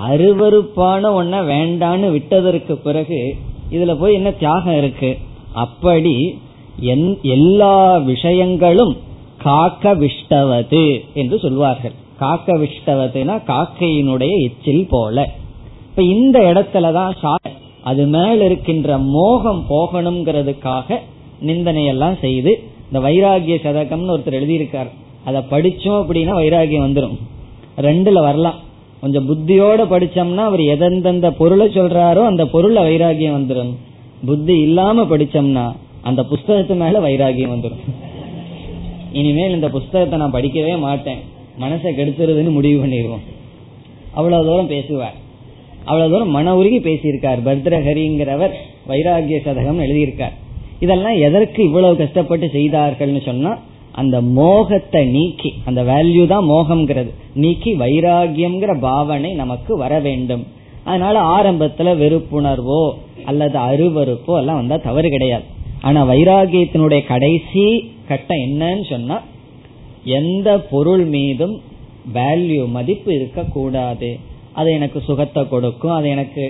A: அருவறுப்பான ஒன்ன வேண்டான்னு விட்டதற்கு பிறகு இதுல போய் என்ன தியாகம் இருக்கு? அப்படி எல்லா விஷயங்களும் காக்க விஷ்டவது என்று சொல்வார்கள். காக்க விஷ்டவதுனா காக்கையினுடைய எச்சில் போல. இப்ப இந்த இடத்துலதான் அது மேல இருக்கின்ற மோகம் போகணுங்கிறதுக்காக நிந்தனையெல்லாம் செய்து இந்த வைராகிய சதகம்னு ஒருத்தர் எழுதியிருக்கார். அதை படிச்சோம் அப்படின்னா வைராகியம் வந்துடும் ரெண்டுல வரலாம். கொஞ்சம் புத்தியோட படிச்சோம்னா அவர் எதெந்தெந்த பொருளை சொல்றாரோ அந்த பொருள்ல வைராகியம் வந்துடும் புத்தி இல்லாம படிச்சோம்னா அந்த புஸ்தகத்து மேல வைராகியம் வந்துடும் இனிமேல் இந்த புஸ்தகத்தை நான் படிக்கவே மாட்டேன். மனசை கெடுத்துறதுன்னு முடிவு பண்ணிடுவோம். அவ்வளவு தூரம் பேசுவார். அவ்வளவு தூரம் மன உருகி பேசியிருக்கார். பத்ரஹரிங்கிறவர் வைராகிய சதகம் எழுதியிருக்கார். இதெல்லாம் எதற்கு இவ்வளவு கஷ்டப்பட்டு செய்தார்கள்னு சொன்னா அந்த மோகத்தை நீக்கி அந்த வேல்யூ தான் மோகம்ங்கிறது. நீக்கி வைராகியம்ங்கிற பாவனை நமக்கு வர வேண்டும். அதனால ஆரம்பத்துல வெறுப்புணர்வோ அல்லது அருவறுப்போ எல்லாம் வந்தா தவறு கிடையாது. ஆனா வைராகியத்தினுடைய கடைசி கட்டம் என்னன்னு சொன்னா எந்த பொருள் மீதும் வேல்யூ மதிப்பு இருக்கக்கூடாது. அது எனக்கு சுகத்தை கொடுக்கும் அது எனக்கு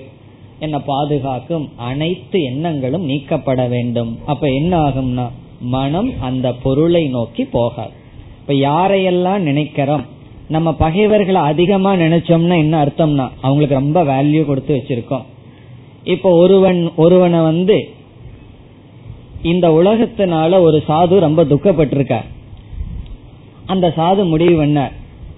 A: என்னை பாதுகாக்கும் அனைத்து எண்ணங்களும் நீக்கப்பட வேண்டும். அப்ப என்ன ஆகும்னா மனம் அந்த பொருளை நோக்கி போகாது. இப்ப யாரையெல்லாம் நினைக்கிறோம் நம்ம பகைவர்களை அதிகமா நினைச்சோம்னா என்ன அர்த்தம்னா அவங்களுக்கு ரொம்ப வேல்யூ கொடுத்து வச்சிருக்கோம். இப்ப ஒருவன் ஒருவனை வந்து இந்த உலகத்தினால ஒரு சாது ரொம்ப துக்கப்பட்டிருக்கார். அந்த சாது முடிவு பண்ண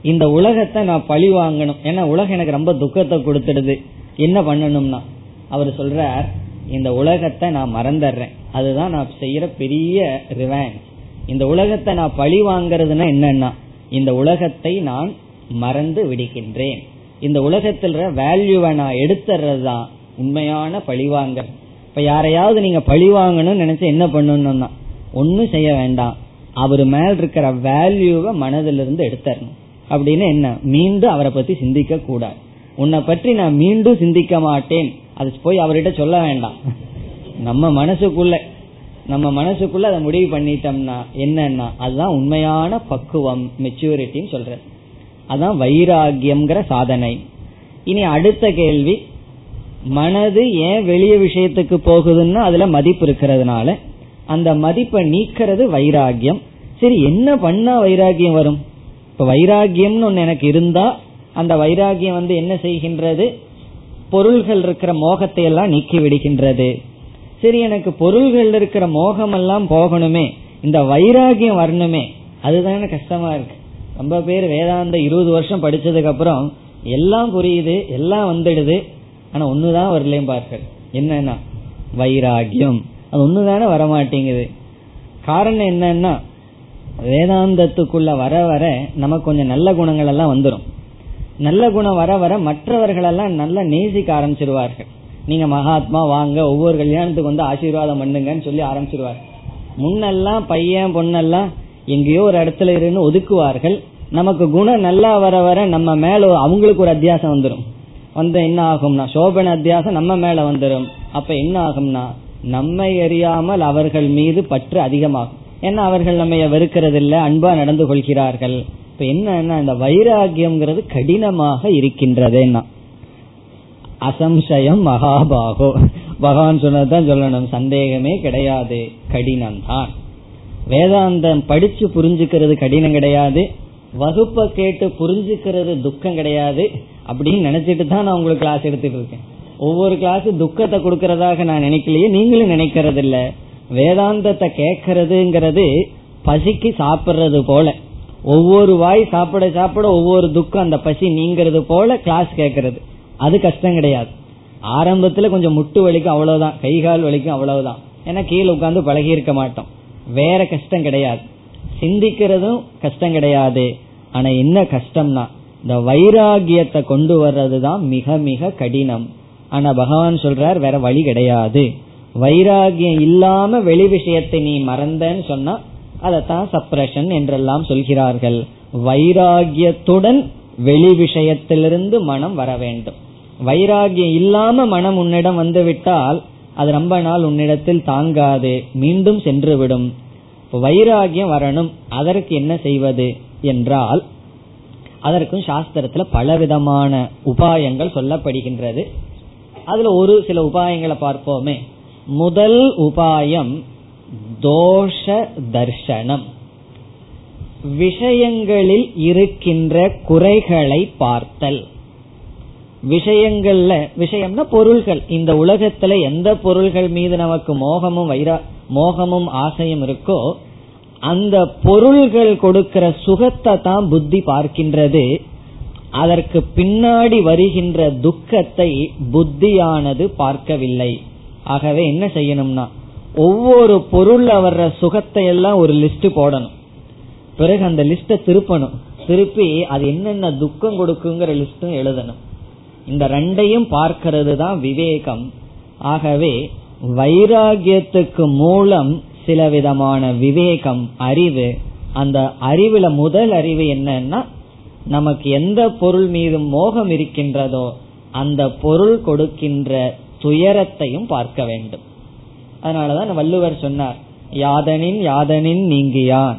A: இந்த உலகத்தை நான் பழி வாங்கணும் ஏன்னா உலகம் எனக்கு ரொம்ப துக்கத்தை கொடுத்துடுது. என்ன பண்ணணும்னா அவர் சொல்றார் இந்த உலகத்தை நான் மறந்துடுறேன். அதுதான் நான் செய்யற பெரிய ரிவான்ஸ் இந்த உலகத்தை நான் பழி வாங்கறதுனா என்னன்னா இந்த உலகத்தை நான் மறந்து விடுகின்றேன். இந்த உலகத்தில் வேல்யூவை நான் எடுத்துறது தான் உண்மையான பழிவாங்க இப்ப யாரையாவது நீங்க பழி வாங்கணும்னு நினைச்சு என்ன பண்ணணும்னா ஒன்னும் செய்ய வேண்டாம். அவர் மேல் இருக்கிற வேல்யூவை மனதிலிருந்து எடுத்துடணும். அப்படின்னு என்ன? மீண்டும் அவரை பத்தி சிந்திக்க கூடாது. உன்னை பற்றி நான் மீண்டும் சிந்திக்க மாட்டேன். அது போய் அவர்கிட்ட சொல்ல வேண்டாம். நம்ம மனசுக்குள்ள நம்ம மனசுக்குள்ள அதை முடிவு பண்ணிட்டோம்னா என்னன்னா அதுதான் உண்மையான பக்குவம் மெச்சூரிட்டின்னு சொல்ற அதான் வைராகியம்ங்கிற சாதனை. இனி அடுத்த கேள்வி மனது ஏன் வெளிய விஷயத்துக்கு போகுதுன்னா அதுல மதிப்பு இருக்கிறதுனால அந்த மதிப்பை நீக்கிறது வைராகியம் சரி என்ன பண்ணா வைராகியம் வரும்? இப்ப வைராகியம்னு ஒன்னு எனக்கு இருந்தா அந்த வைராகியம் வந்து என்ன செய்கின்றது? பொருள்கள் இருக்கிற மோகத்தை எல்லாம் நீக்கி விடுகின்றது. சரி எனக்கு பொருள்கள் இருக்கிற மோகம் எல்லாம் போகணுமே இந்த வைராகியம் வரணுமே அதுதானே கஷ்டமா இருக்கு. ரொம்ப பேர் வேதாந்த இருபது வருஷம் படிச்சதுக்கு அப்புறம் எல்லாம் புரியுது எல்லாம் வந்துடுது. ஆனா ஒண்ணுதான் வரலையும் பார்கள் என்னன்னா வைராகியம். அது ஒண்ணுதானே வரமாட்டேங்குது. காரணம் என்னன்னா வேதாந்தத்துக்குள்ள வர வர நமக்கு கொஞ்சம் நல்ல குணங்கள் எல்லாம் வந்துடும் நல்ல குணம் வர வர மற்றவர்களெல்லாம் நல்லா நேசிக்க ஆரம்பிச்சிருவார்கள். நீங்க மகாத்மா வாங்க ஒவ்வொரு கல்யாணத்துக்கு வந்து ஆசீர்வாதம் பண்ணுங்கன்னு சொல்லி ஆரம்பிச்சிருவார். முன்னெல்லாம் பையன் பொண்ணெல்லாம் எங்கேயோ ஒரு இடத்துல இருந்து ஒதுக்குவார்கள். நமக்கு குணம் நல்லா வர வர நம்ம மேல அவங்களுக்கு ஒரு அத்தியாசம் வந்துடும் வந்து என்ன ஆகும்னா சோபன அத்தியாசம் நம்ம மேல வந்துடும் அப்ப என்ன ஆகும்னா நம்மை அறியாமல் அவர்கள் மீது பற்று அதிகமாகும். ஏன்னா அவர்கள் நம்ம வெறுக்கிறது இல்லை அன்பா நடந்து கொள்கிறார்கள். இப்ப என்ன இந்த வைராகியம்ங்கிறது கடினமாக இருக்கின்றதுன்னா. அசம்சயம் மகாபாகோ. பகவான் சொன்னதுதான் சொல்லணும் சந்தேகமே கிடையாது கடினம் தான் வேதாந்தம் படிச்சு புரிஞ்சுக்கிறது கடினம் கிடையாது வகுப்பை கேட்டு புரிஞ்சுக்கிறது துக்கம் கிடையாது அப்படின்னு நினைச்சிட்டு தான் நான் உங்களுக்கு கிளாஸ் எடுத்துட்டு இருக்கேன் ஒவ்வொரு கிளாஸ் துக்கத்தை கொடுக்கறதாக நான் நினைக்கலையே நீங்களும் நினைக்கிறது இல்ல வேதாந்தத்தை கேட்கறதுங்கிறது பசிக்கு சாப்பிடுறது போல. ஒவ்வொரு வாய் சாப்பிட சாப்பிட ஒவ்வொரு துக்கம் அந்த பசி நீங்கிறது போல கிளாஸ் கேட்கறது. அது கஷ்டம் கிடையாது. ஆரம்பத்துல கொஞ்சம் முட்டு வலிக்கும் அவ்வளவுதான். கை கால் வலிக்கும் அவ்வளவுதான். ஏன்னா கீழே உட்காந்து பழகி இருக்க மாட்டோம். வேற கஷ்டம் கிடையாது. சிந்திக்கிறதும் கஷ்டம் கிடையாது. ஆனா என்ன கஷ்டம்னா இந்த வைராகியத்தை கொண்டு வர்றது தான் மிக மிக கடினம். ஆனா பகவான் சொல்றார் வேற வழி கிடையாது. வைராகியம் இல்லாம வெளி விஷயத்தை நீ மறந்தன்னு சொன்னா அதைத்தான் சப்ரஷன் என்றெல்லாம் சொல்கிறார்கள். வைராகியத்துடன் வெளி விஷயத்திலிருந்து மனம் வர வேண்டும். வைராகியம் இல்லாம மனம் உன்னிடம் வந்துவிட்டால் அது ரொம்ப நாள் உன்னிடத்தில் தாங்காது மீண்டும் சென்றுவிடும். வைராகியம் வரணும் அதற்கு என்ன செய்வது என்றால் அதற்கும் சாஸ்திரத்துல பலவிதமான உபாயங்கள் சொல்லப்படுகின்றது. அதுல ஒரு சில உபாயங்களை பார்ப்போமே. முதல் உபாயம் தோஷ தர்சனம் விஷயங்களில் இருக்கின்ற குறைகளை பார்த்தல். விஷயங்கள்ல விஷயம்னா பொருள்கள். இந்த உலகத்துல எந்த பொருள்கள் மீது நமக்கு மோகமும் வைரா மோகமும் ஆசையும் இருக்கோ அந்த பொருள்கள் கொடுக்கிற சுகத்தை தான் புத்தி பார்க்கின்றது. அதற்கு பின்னாடி வருகின்ற துக்கத்தை புத்தியானது பார்க்கவில்லை. ஆகவே என்ன செய்யணும்னா ஒவ்வொரு பொருள்ல வர்ற சுகத்தை எல்லாம் ஒரு லிஸ்ட் போடணும். பிறகு அந்த லிஸ்ட திருப்பணும். திருப்பி அது என்னென்ன துக்கம் கொடுக்குங்கிற லிஸ்டும் எழுதணும். இந்த ரெண்டையும் பார்க்கிறது தான் விவேகம். ஆகவே வைராகியத்துக்கு மூலம் சில விதமான விவேகம் அறிவு. அந்த அறிவுல முதல் அறிவு என்னன்னா நமக்கு எந்த பொருள் மீது மோகம் இருக்கின்றதோ அந்த பொருள் கொடுக்கின்ற துயரத்தையும் பார்க்க வேண்டும். அதனாலதான் வள்ளுவர் சொன்னார் யாதனின் யாதனின் நீங்கியான்.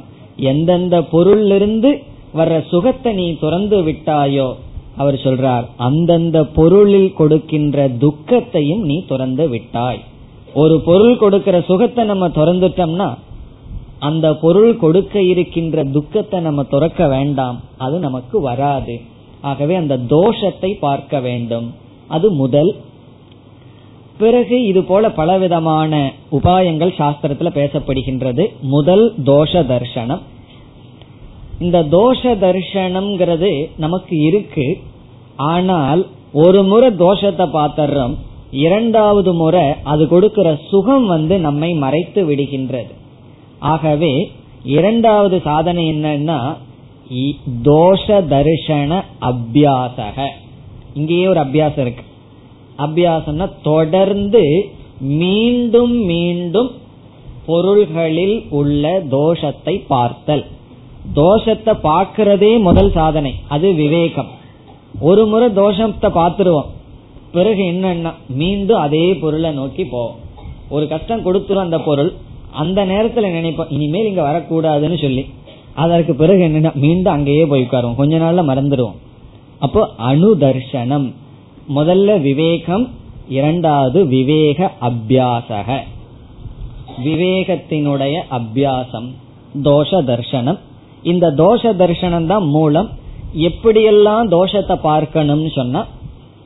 A: எந்தெந்த பொருளிலிருந்து வர்ற சுகத்தை நீ துறந்து விட்டாயோ அவர் சொல்றார் அந்தந்த பொருளில் கொடுக்கின்ற துக்கத்தையும் நீ துறந்து விட்டாய். ஒரு பொருள் கொடுக்கிற சுகத்தை நம்ம துறந்துட்டோம்னா அந்த பொருள் கொடுக்க இருக்கின்ற துக்கத்தை நம்ம துறக்க வேண்டாம் அது நமக்கு வராது. ஆகவே அந்த தோஷத்தை பார்க்க வேண்டும். அது முதல். பிறகு இது போல பலவிதமான உபாயங்கள் சாஸ்திரத்துல பேசப்படுகின்றது. முதல் தோஷ தர்சனம் இந்த தோஷ தர்சனம்ங்கிறது நமக்கு இருக்கு. ஆனால் ஒரு முறை தோஷத்தை பார்த்தர்றோம் இரண்டாவது முறை அது கொடுக்கிற சுகம் வந்து நம்மை மறைத்து விடுகின்றது. ஆகவே இரண்டாவது சாதனை என்னன்னா தோஷ தரிசன அபியாசக. இங்கேயே ஒரு அபியாசம் இருக்கு. அபியாசம்னா தொடர்ந்து மீண்டும் மீண்டும் பொருள்களில் உள்ள தோஷத்தை பார்த்தல். தோஷத்தை பார்க்கிறதே முதல் சாதனை. அது விவேகம். ஒரு முறை தோஷத்தை பார்த்துருவோம். பிறகு என்னன்னா மீண்டும் அதே பொருளை நோக்கி போவோம். ஒரு கஷ்டம் கொடுத்துரும் அந்த பொருள் அந்த நேரத்துல நினைப்போம் இனிமேல் இங்க வரக்கூடாதுன்னு சொல்லி. அதற்கு பிறகு என்னன்னா மீண்டும் அங்கேயே போய் உட்காருவோம். கொஞ்ச நாள்ல மறந்துடுவோம். அப்போ அணுதர்ஷனம் முதல்ல விவேகம் இரண்டாவது விவேக அபியாசக. விவேகத்தினுடைய அபியாசம் தோஷ தர்ஷனம். இந்த தோஷ தர்சனம் தான் மூலம் எப்படியெல்லாம் தோஷத்தை பார்க்கணும்னு சொன்னா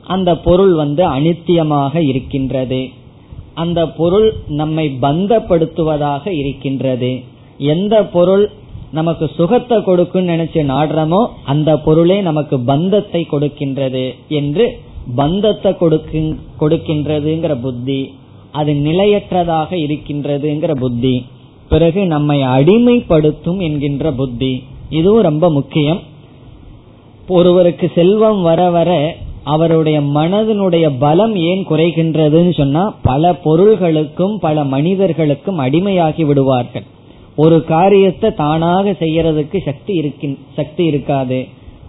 A: அந்த பொருள் வந்து அனித்தியமாக இருக்கின்றது. அந்த பொருள் நம்மை பந்தப்படுத்துவதாக இருக்கின்றது. எந்த பொருள் நமக்கு சுகத்தை கொடுக்கும் நினைச்சு நாடுறமோ அந்த பொருளே நமக்கு பந்தத்தை கொடுக்கின்றது என்று பந்தத்தை கொடுக்கின்றதுங்கிற புத்தி அது நிலையற்றதாக இருக்கின்றதுங்கிற புத்தி பிறகு நம்மை அடிமைப்படுத்தும் என்கின்ற புத்தி இதுவும் ரொம்ப முக்கியம். ஒருவருக்கு செல்வம் வர வர அவருடைய மனதனுடைய பலம் ஏன் குறைகின்றதுன்னு சொன்னா பல பொருள்களுக்கும் பல மனிதர்களுக்கும் அடிமையாகி விடுவார்கள். ஒரு காரியத்தை தானாக செய்யறதுக்கு சக்தி இருக்கின் சக்தி இருக்காது.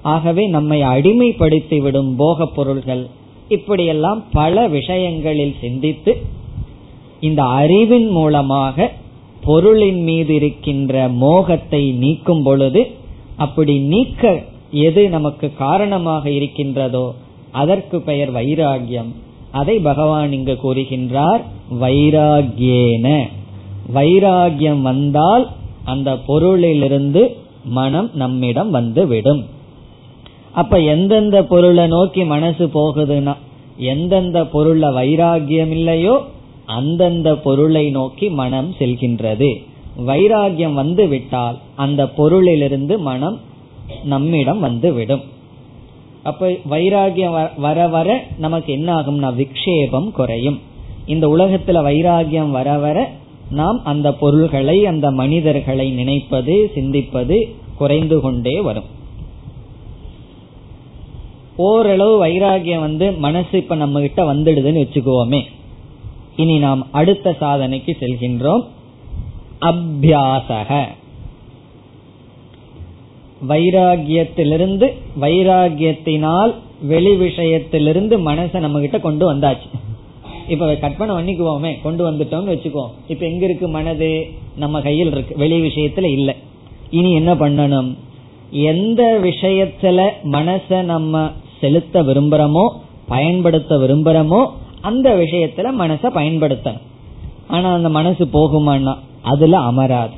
A: ஆகவே நம்மை அடிமைப்படுத்திவிடும் போக பொருள்கள் இப்படியெல்லாம் பல விஷயங்களில் சிந்தித்து இந்த அறிவின் மூலமாக பொருளின் மீது இருக்கின்ற மோகத்தை நீக்கும் பொழுது அப்படி நீக்க எது நமக்கு காரணமாக இருக்கின்றதோ அதற்கு பெயர் வைராகியம் அதை பகவான் இங்கு கூறுகின்றார் வைராகியேன வைராகியம் வந்தால் அந்த பொருளிலிருந்து மனம் நம்மிடம் வந்துவிடும். அப்ப எந்தெந்த பொருளை நோக்கி மனசு போகுதுன்னா எந்தெந்த பொருள்ல வைராகியம் இல்லையோ அந்தந்த பொருளை நோக்கி மனம் செல்கின்றது. வைராகியம் வந்து விட்டால் அந்த பொருளிலிருந்து மனம் நம்மிடம் வந்து விடும் அப்ப வைராகியம் வர வர நமக்கு என்ன ஆகும்னா விக்ஷேபம் குறையும். இந்த உலகத்துல வைராகியம் வர வர நாம் அந்த பொருள்களை அந்த மனிதர்களை நினைப்பது சிந்திப்பது குறைந்து கொண்டே வரும். ஓரளவு வைராகியம் வந்து மனசு இப்ப நம்ம கிட்ட வந்துடுதுன்னு வச்சுக்குவோமே இனி நாம் அடுத்த சாதனைக்கு செல்கின்றோம். அபியாசக. வைராகியத்திலிருந்து வைராகியத்தினால் வெளி விஷயத்திலிருந்து மனசை நம்ம கிட்ட கொண்டு வந்தாச்சு. இப்ப கற்பனை பண்ணிக்குவோமே. கொண்டு வந்துட்டோம்னு வச்சுக்கோ. இப்ப எங்க இருக்கு மனது? நம்ம கையில் இருக்கு. வெளி விஷயத்துல இல்ல. இனி என்ன பண்ணணும்? எந்த விஷயத்துல மனச நம்ம செலுத்த விரும்புறோமோ பயன்படுத்த விரும்புறோமோ அந்த விஷயத்துல மனச பயன்படுத்தணும். ஆனா அந்த மனசு போகுமான்னா அதுல அமராது.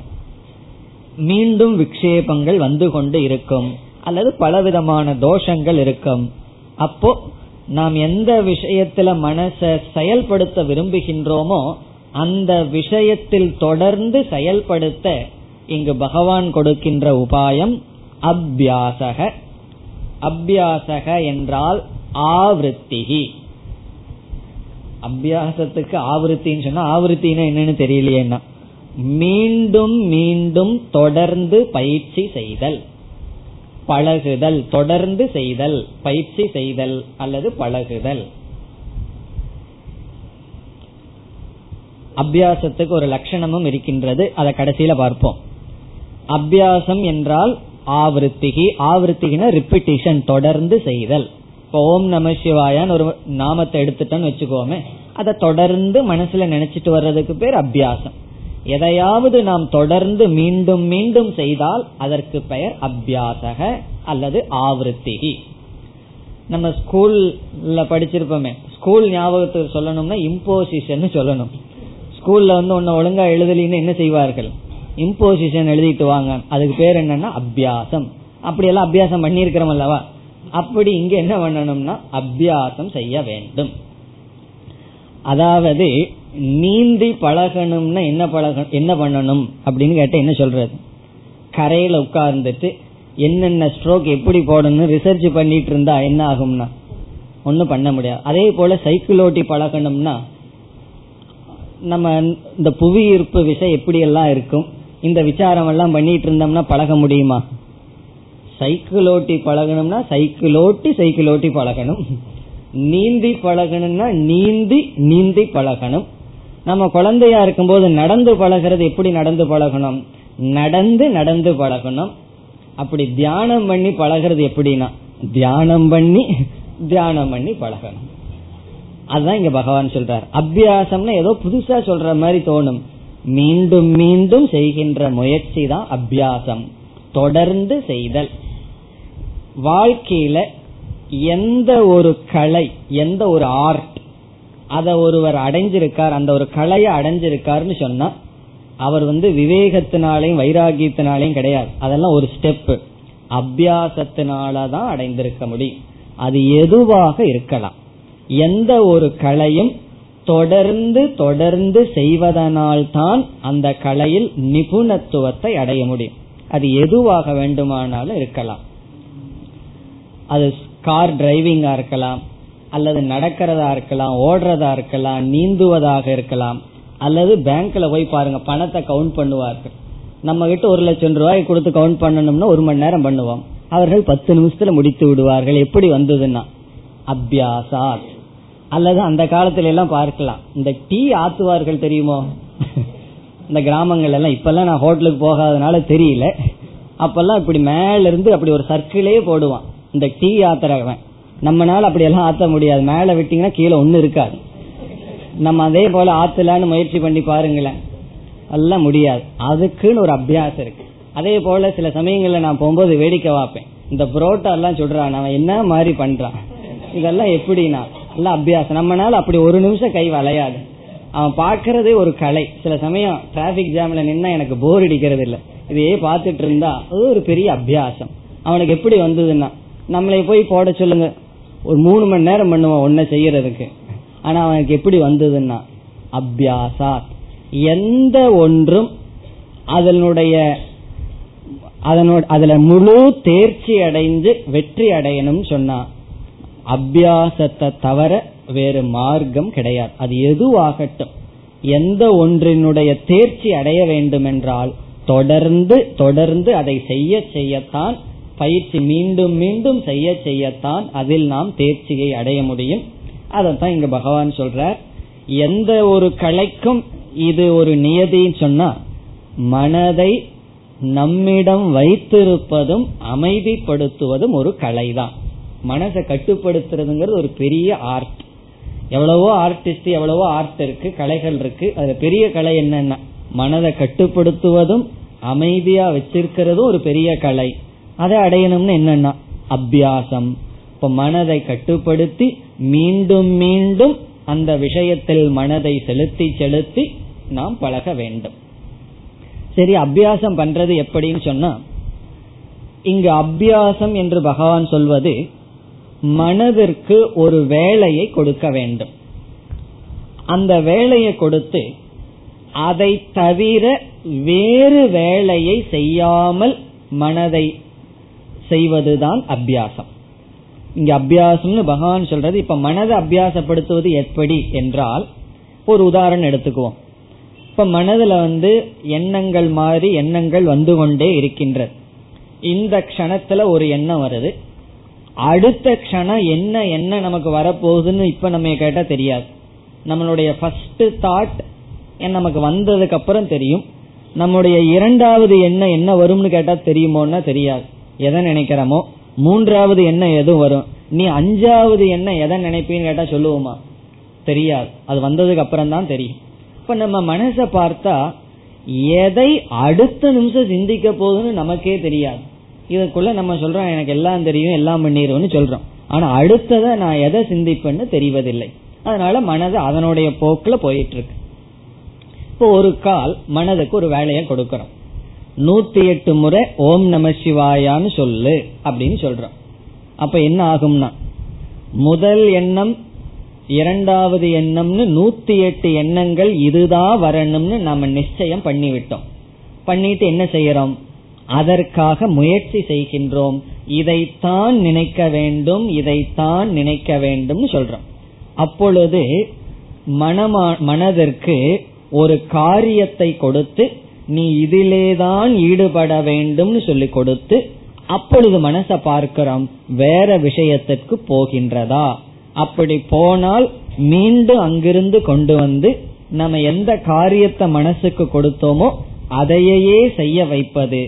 A: மீண்டும் விக்ஷேபங்கள் வந்து கொண்டு இருக்கும். அல்லது பலவிதமான தோஷங்கள் இருக்கும். அப்போ நாம் எந்த விஷயத்துல மனச செயல்படுத்த விரும்புகின்றோமோ அந்த விஷயத்தில் தொடர்ந்து செயல்படுத்த இங்கு பகவான் கொடுக்கின்ற உபாயம் அபியாசக அபியாசக என்றால் ஆவருத்திகி. அபியாசத்துக்கு ஆவருத்தின்னு சொன்னா ஆவருத்தின்னா என்னன்னு தெரியலையேன்னா. மீண்டும் மீண்டும் தொடர்ந்து பயிற்சி செய்தல். பழகுதல் தொடர்ந்து செய்தல் பயிற்சி செய்தல் அல்லது பழகுதல். அபியாசத்துக்கு ஒரு லட்சணமும் இருக்கின்றது. அதை கடைசியில பார்ப்போம். அபியாசம் என்றால் ஆவருத்திகி ஆவருத்திகின ரிப்பிட்டிஷன் தொடர்ந்து செய்தல். இப்போ ஓம் நம சிவாயான்னு ஒரு நாமத்தை எடுத்துட்டோன்னு வச்சுக்கோமே அதை தொடர்ந்து மனசுல நினைச்சிட்டு வர்றதுக்கு பேர் அபியாசம். எதையாவது நாம் தொடர்ந்து மீண்டும் மீண்டும் செய்தால் அதற்கு பெயர் அபியாசக அல்லது ஆவருத்திகி. நம்ம ஸ்கூல்ல படிச்சிருப்போமே ஸ்கூல் ஞாபகத்துக்கு சொல்லணும்னா இம்போசிஷன் சொல்லணும். ஸ்கூல்ல வந்து ஒன்னு ஒழுங்கா எழுதலின்னு என்ன செய்வார்கள்? இம்போசிஷன் எழுதிட்டு வாங்க. அதுக்கு பேர் என்னன்னா அபியாசம். அப்படி எல்லாம் அபியாசம் பண்ணிருக்கிறோம் அல்லவா? அப்படி இங்க என்ன பண்ணணும்னா அபியாசம் செய்ய வேண்டும். அதாவது நீந்தி பழகணும்னா என்ன பழக என்ன பண்ணணும் அப்படின்னு கேட்ட என்ன சொல்றது? கரையில உட்கார்ந்துட்டு என்னென்ன ஸ்ட்ரோக் எப்படி போடணும்னு ரிசர்ச் பண்ணிட்டு இருந்தா என்ன ஆகும்னா? ஒன்றும் பண்ண முடியாது. அதே போல சைக்கிள் ஓட்டி பழகணும்னா நம்ம இந்த புவி ஈர்ப்பு விசை எப்படி எல்லாம் இருக்கும்? இந்த விசாரம் எல்லாம் பண்ணிட்டு இருந்தோம்னா பழக முடியுமா? சைக்கிள் ஓட்டி பழகணும்னா சைக்கிள் ஓட்டி சைக்கிள் ஓட்டி பழகணும். நீந்தி பழகணும்னா நீந்தி நீந்தி பழகணும். நம்ம குழந்தையா இருக்கும்போது நடந்து பழகிறது எப்படி நடந்து பழகணும்? நடந்து நடந்து பழகணும். அப்படி தியானம் பண்ணி பழகிறது எப்படின்னா தியானம் பண்ணி தியானம் பண்ணி பழகணும். அதுதான் இங்க பகவான் சொல்றார். அபியாசம்னா ஏதோ புதுசா சொல்ற மாதிரி தோணும். மீண்டும் மீண்டும் செய்கின்ற முயற்சி தான் அபியாசம். தொடர்ந்து செய்தல். வாழ்க்கையில எந்த ஒரு கலை எந்த ஒரு ஆர்ட் அத ஒருவர் அடைஞ்சிருக்கார் அந்த ஒரு கலையை அடைஞ்சிருக்காருன்னு சொன்னா அவர் வந்து விவேகத்தினாலையும் வைராகியத்தினாலையும் கிடையாது. அதெல்லாம் ஒரு ஸ்டெப் அபியாசத்தினாலதான் அடைந்திருக்க முடியும். அது எதுவாக இருக்கலாம். எந்த ஒரு கலையும் தொடர்ந்து தொடர்ந்து செய்வதனால்தான் அந்த கலையில் நிபுணத்துவத்தை அடைய முடியும். அது எதுவாக வேண்டுமானாலும் இருக்கலாம். அது கார் டிரைவிங்கா இருக்கலாம் அல்லது நடக்கிறதா இருக்கலாம் ஓடுறதா இருக்கலாம் நீந்துவதாக இருக்கலாம் அல்லது பேங்க்ல போய் பாருங்க பணத்தை கவுண்ட் பண்ணுவார்கள். நம்ம கிட்ட ஒரு லட்சம் ரூபாய் கொடுத்து கவுண்ட் பண்ணணும்னா ஒரு மணி நேரம் பண்ணுவோம். அவர்கள் பத்து நிமிஷத்துல முடித்து விடுவார்கள். எப்படி வந்ததுன்னா அபியாசாத். அல்லது அந்த காலத்துல எல்லாம் பார்க்கலாம். இந்த டீ ஆத்துவார்கள் தெரியுமோ? இந்த கிராமங்கள் எல்லாம் இப்பெல்லாம் நான் ஹோட்டலுக்கு போகாதனால தெரியல. அப்பெல்லாம் இப்படி மேல இருந்து அப்படி ஒரு சர்க்கிளே போடுவான். இந்த டீ ஆத்துறவன். நம்மனால அப்படி எல்லாம் ஆத்த முடியாது. மேல விட்டீங்கன்னா கீழே ஒண்ணு இருக்காது. நம்ம அதே போல ஆத்தலான்னு முயற்சி பண்ணி பாருங்களேன். எல்லாம் முடியாது. அதுக்குன்னு ஒரு அபியாசம் இருக்கு. அதே போல சில சமயங்கள்ல நான் போகும்போது வேடிக்கை பார்ப்பேன். இந்த புரோட்டா எல்லாம் சொல்றான். அவன் என்ன மாதிரி பண்றான்? இதெல்லாம் எப்படின்னா எல்லாம் அபியாசம். நம்மனால அப்படி ஒரு நிமிஷம் கை வளையாது. அவன் பாக்குறதே ஒரு கலை. சில சமயம் டிராபிக் ஜாம்ல நின்னா எனக்கு போர் அடிக்கிறது இல்ல. இதையே பார்த்துட்டு இருந்தா அது ஒரு பெரிய அபியாசம். அவனுக்கு எப்படி வந்ததுன்னா நம்மளை போய் போட சொல்லுங்க. ஒரு மூணு மணி நேரம் பண்ணுவான் ஒன்ன செய்யறதுக்கு. ஆனா அவனுக்கு எப்படி வந்ததுன்னா அபியாசா எந்த ஒன்றும் அதனுடைய அதனோட அதுல முழு தேர்ச்சி அடைந்து வெற்றி அடையணும் சொன்னான் அபியாசத்தை தவிர வேறு மார்க்கம் கிடையாது. அது எதுவாகட்டும் எந்த ஒன்றினுடைய தேர்ச்சி அடைய வேண்டும் என்றால் தொடர்ந்து தொடர்ந்து அதை செய்ய செய்யத்தான் பயிற்சி மீண்டும் மீண்டும் செய்ய செய்யத்தான் அதில் நாம் தேர்ச்சியை அடைய முடியும். அதைத்தான் இங்க பகவான் சொல்றார். எந்த ஒரு கலைக்கும் இது ஒரு நியதின்னு சொன்னா மனதை நம்மிடம் வைத்திருப்பதும் அமைதிப்படுத்துவதும் ஒரு கலைதான். மனசை கட்டுப்படுத்துறதுங்கிறது ஒரு பெரிய ஆர்ட் எவ்வளவோ ஆர்டிஸ்ட் எவ்வளவோ ஆர்ட் இருக்கு கலைகள் இருக்கு. அதுல பெரிய கலை என்னன்னா மனதை கட்டுப்படுத்துவதும் அமைதியா வச்சிருக்கிறதும் ஒரு பெரிய கலை. அதை அடையணும்னு என்னன்னா அபியாசம். இப்ப மனதை கட்டுப்படுத்தி மீண்டும் மீண்டும் அந்த விஷயத்தில் மனதை செலுத்தி செலுத்தி நாம் பழக வேண்டும். சரி அபியாசம் பண்றது எப்படின்னு சொன்னா இங்கு அபியாசம் என்று பகவான் சொல்வது மனதிற்கு ஒரு வேலையை கொடுக்க வேண்டும். அந்த வேலையை கொடுத்து அதை தவிர வேறு வேலையை செய்யாமல் மனதை செய்வதுதான் அபியாசம். இங்க அபியாசம்னு பகவான் சொல்றது இப்ப மனதை அபியாசப்படுத்துவது எப்படி என்றால் ஒரு உதாரணம் எடுத்துக்குவோம். இப்ப மனதுல வந்து எண்ணங்கள் மாறி எண்ணங்கள் வந்து கொண்டே இருக்கின்றது. இந்த கணத்துல ஒரு எண்ணம் வருது. அடுத்த க்ஷணம் என்ன என்ன நமக்கு வரப்போகுதுன்னு இப்ப நம்ம கேட்டா தெரியாது. நம்மளுடைய ஃபர்ஸ்ட் தாட் நமக்கு வந்ததுக்கு அப்புறம் தெரியும். நம்முடைய இரண்டாவது என்ன என்ன வரும்னு கேட்டா தெரியுமோன்னா தெரியாது. எதை நினைக்கிறோமோ? மூன்றாவது என்ன எதுவும் வரும்? நீ அஞ்சாவது என்ன எதை நினைப்பீன்னு கேட்டா சொல்லுவோமா? தெரியாது. அது வந்ததுக்கு அப்புறம் தான் தெரியும். இப்ப நம்ம மனசை பார்த்தா எதை அடுத்த நிமிஷம் சிந்திக்க போகுதுன்னு நமக்கே தெரியாது. இதற்குள்ள நம்ம சொல்றோம் எனக்கு எல்லாம் தெரியும் எல்லாம் பண்ணிடுவோம்னு சொல்றோம். ஆனா அடுத்ததை நான் எதை சிந்திப்பேன்னு தெரிவதில்லை. அதனால மனது அதனுடைய போக்குல போயிட்டு இருக்கு இப்போ ஒரு கால் மனதுக்கு ஒரு வேலையை கொடுக்கறோம் நூத்தி எட்டு முறை ஓம் நம சிவாயான்னு சொல்லு அப்படின்னு சொல்றோம். அப்ப என்ன ஆகும்னா முதல் எண்ணம் இரண்டாவது எண்ணம்னு நூத்தி எட்டு எண்ணங்கள் இதுதான் வரணும்னு நம்ம நிச்சயம் பண்ணிவிட்டோம். பண்ணிட்டு என்ன செய்யறோம்? அதற்காக முயற்சி செய்கின்றோம். இதைத்தான் நினைக்க வேண்டும் இதைத்தான் நினைக்க வேண்டும் சொல்றோம். அப்பொழுது மனமா மனதிற்கு ஒரு காரியத்தை கொடுத்து நீ இதிலேதான் ஈடுபட வேண்டும்னு சொல்லி கொடுத்து அப்பொழுது மனசை பார்க்கிறோம் வேற விஷயத்திற்கு போகின்றதா? அப்படி போனால் மீண்டும் அங்கிருந்து கொண்டு வந்து நம்ம எந்த காரியத்தை மனசுக்கு கொடுத்தோமோ அதையே செய்ய வைப்பது.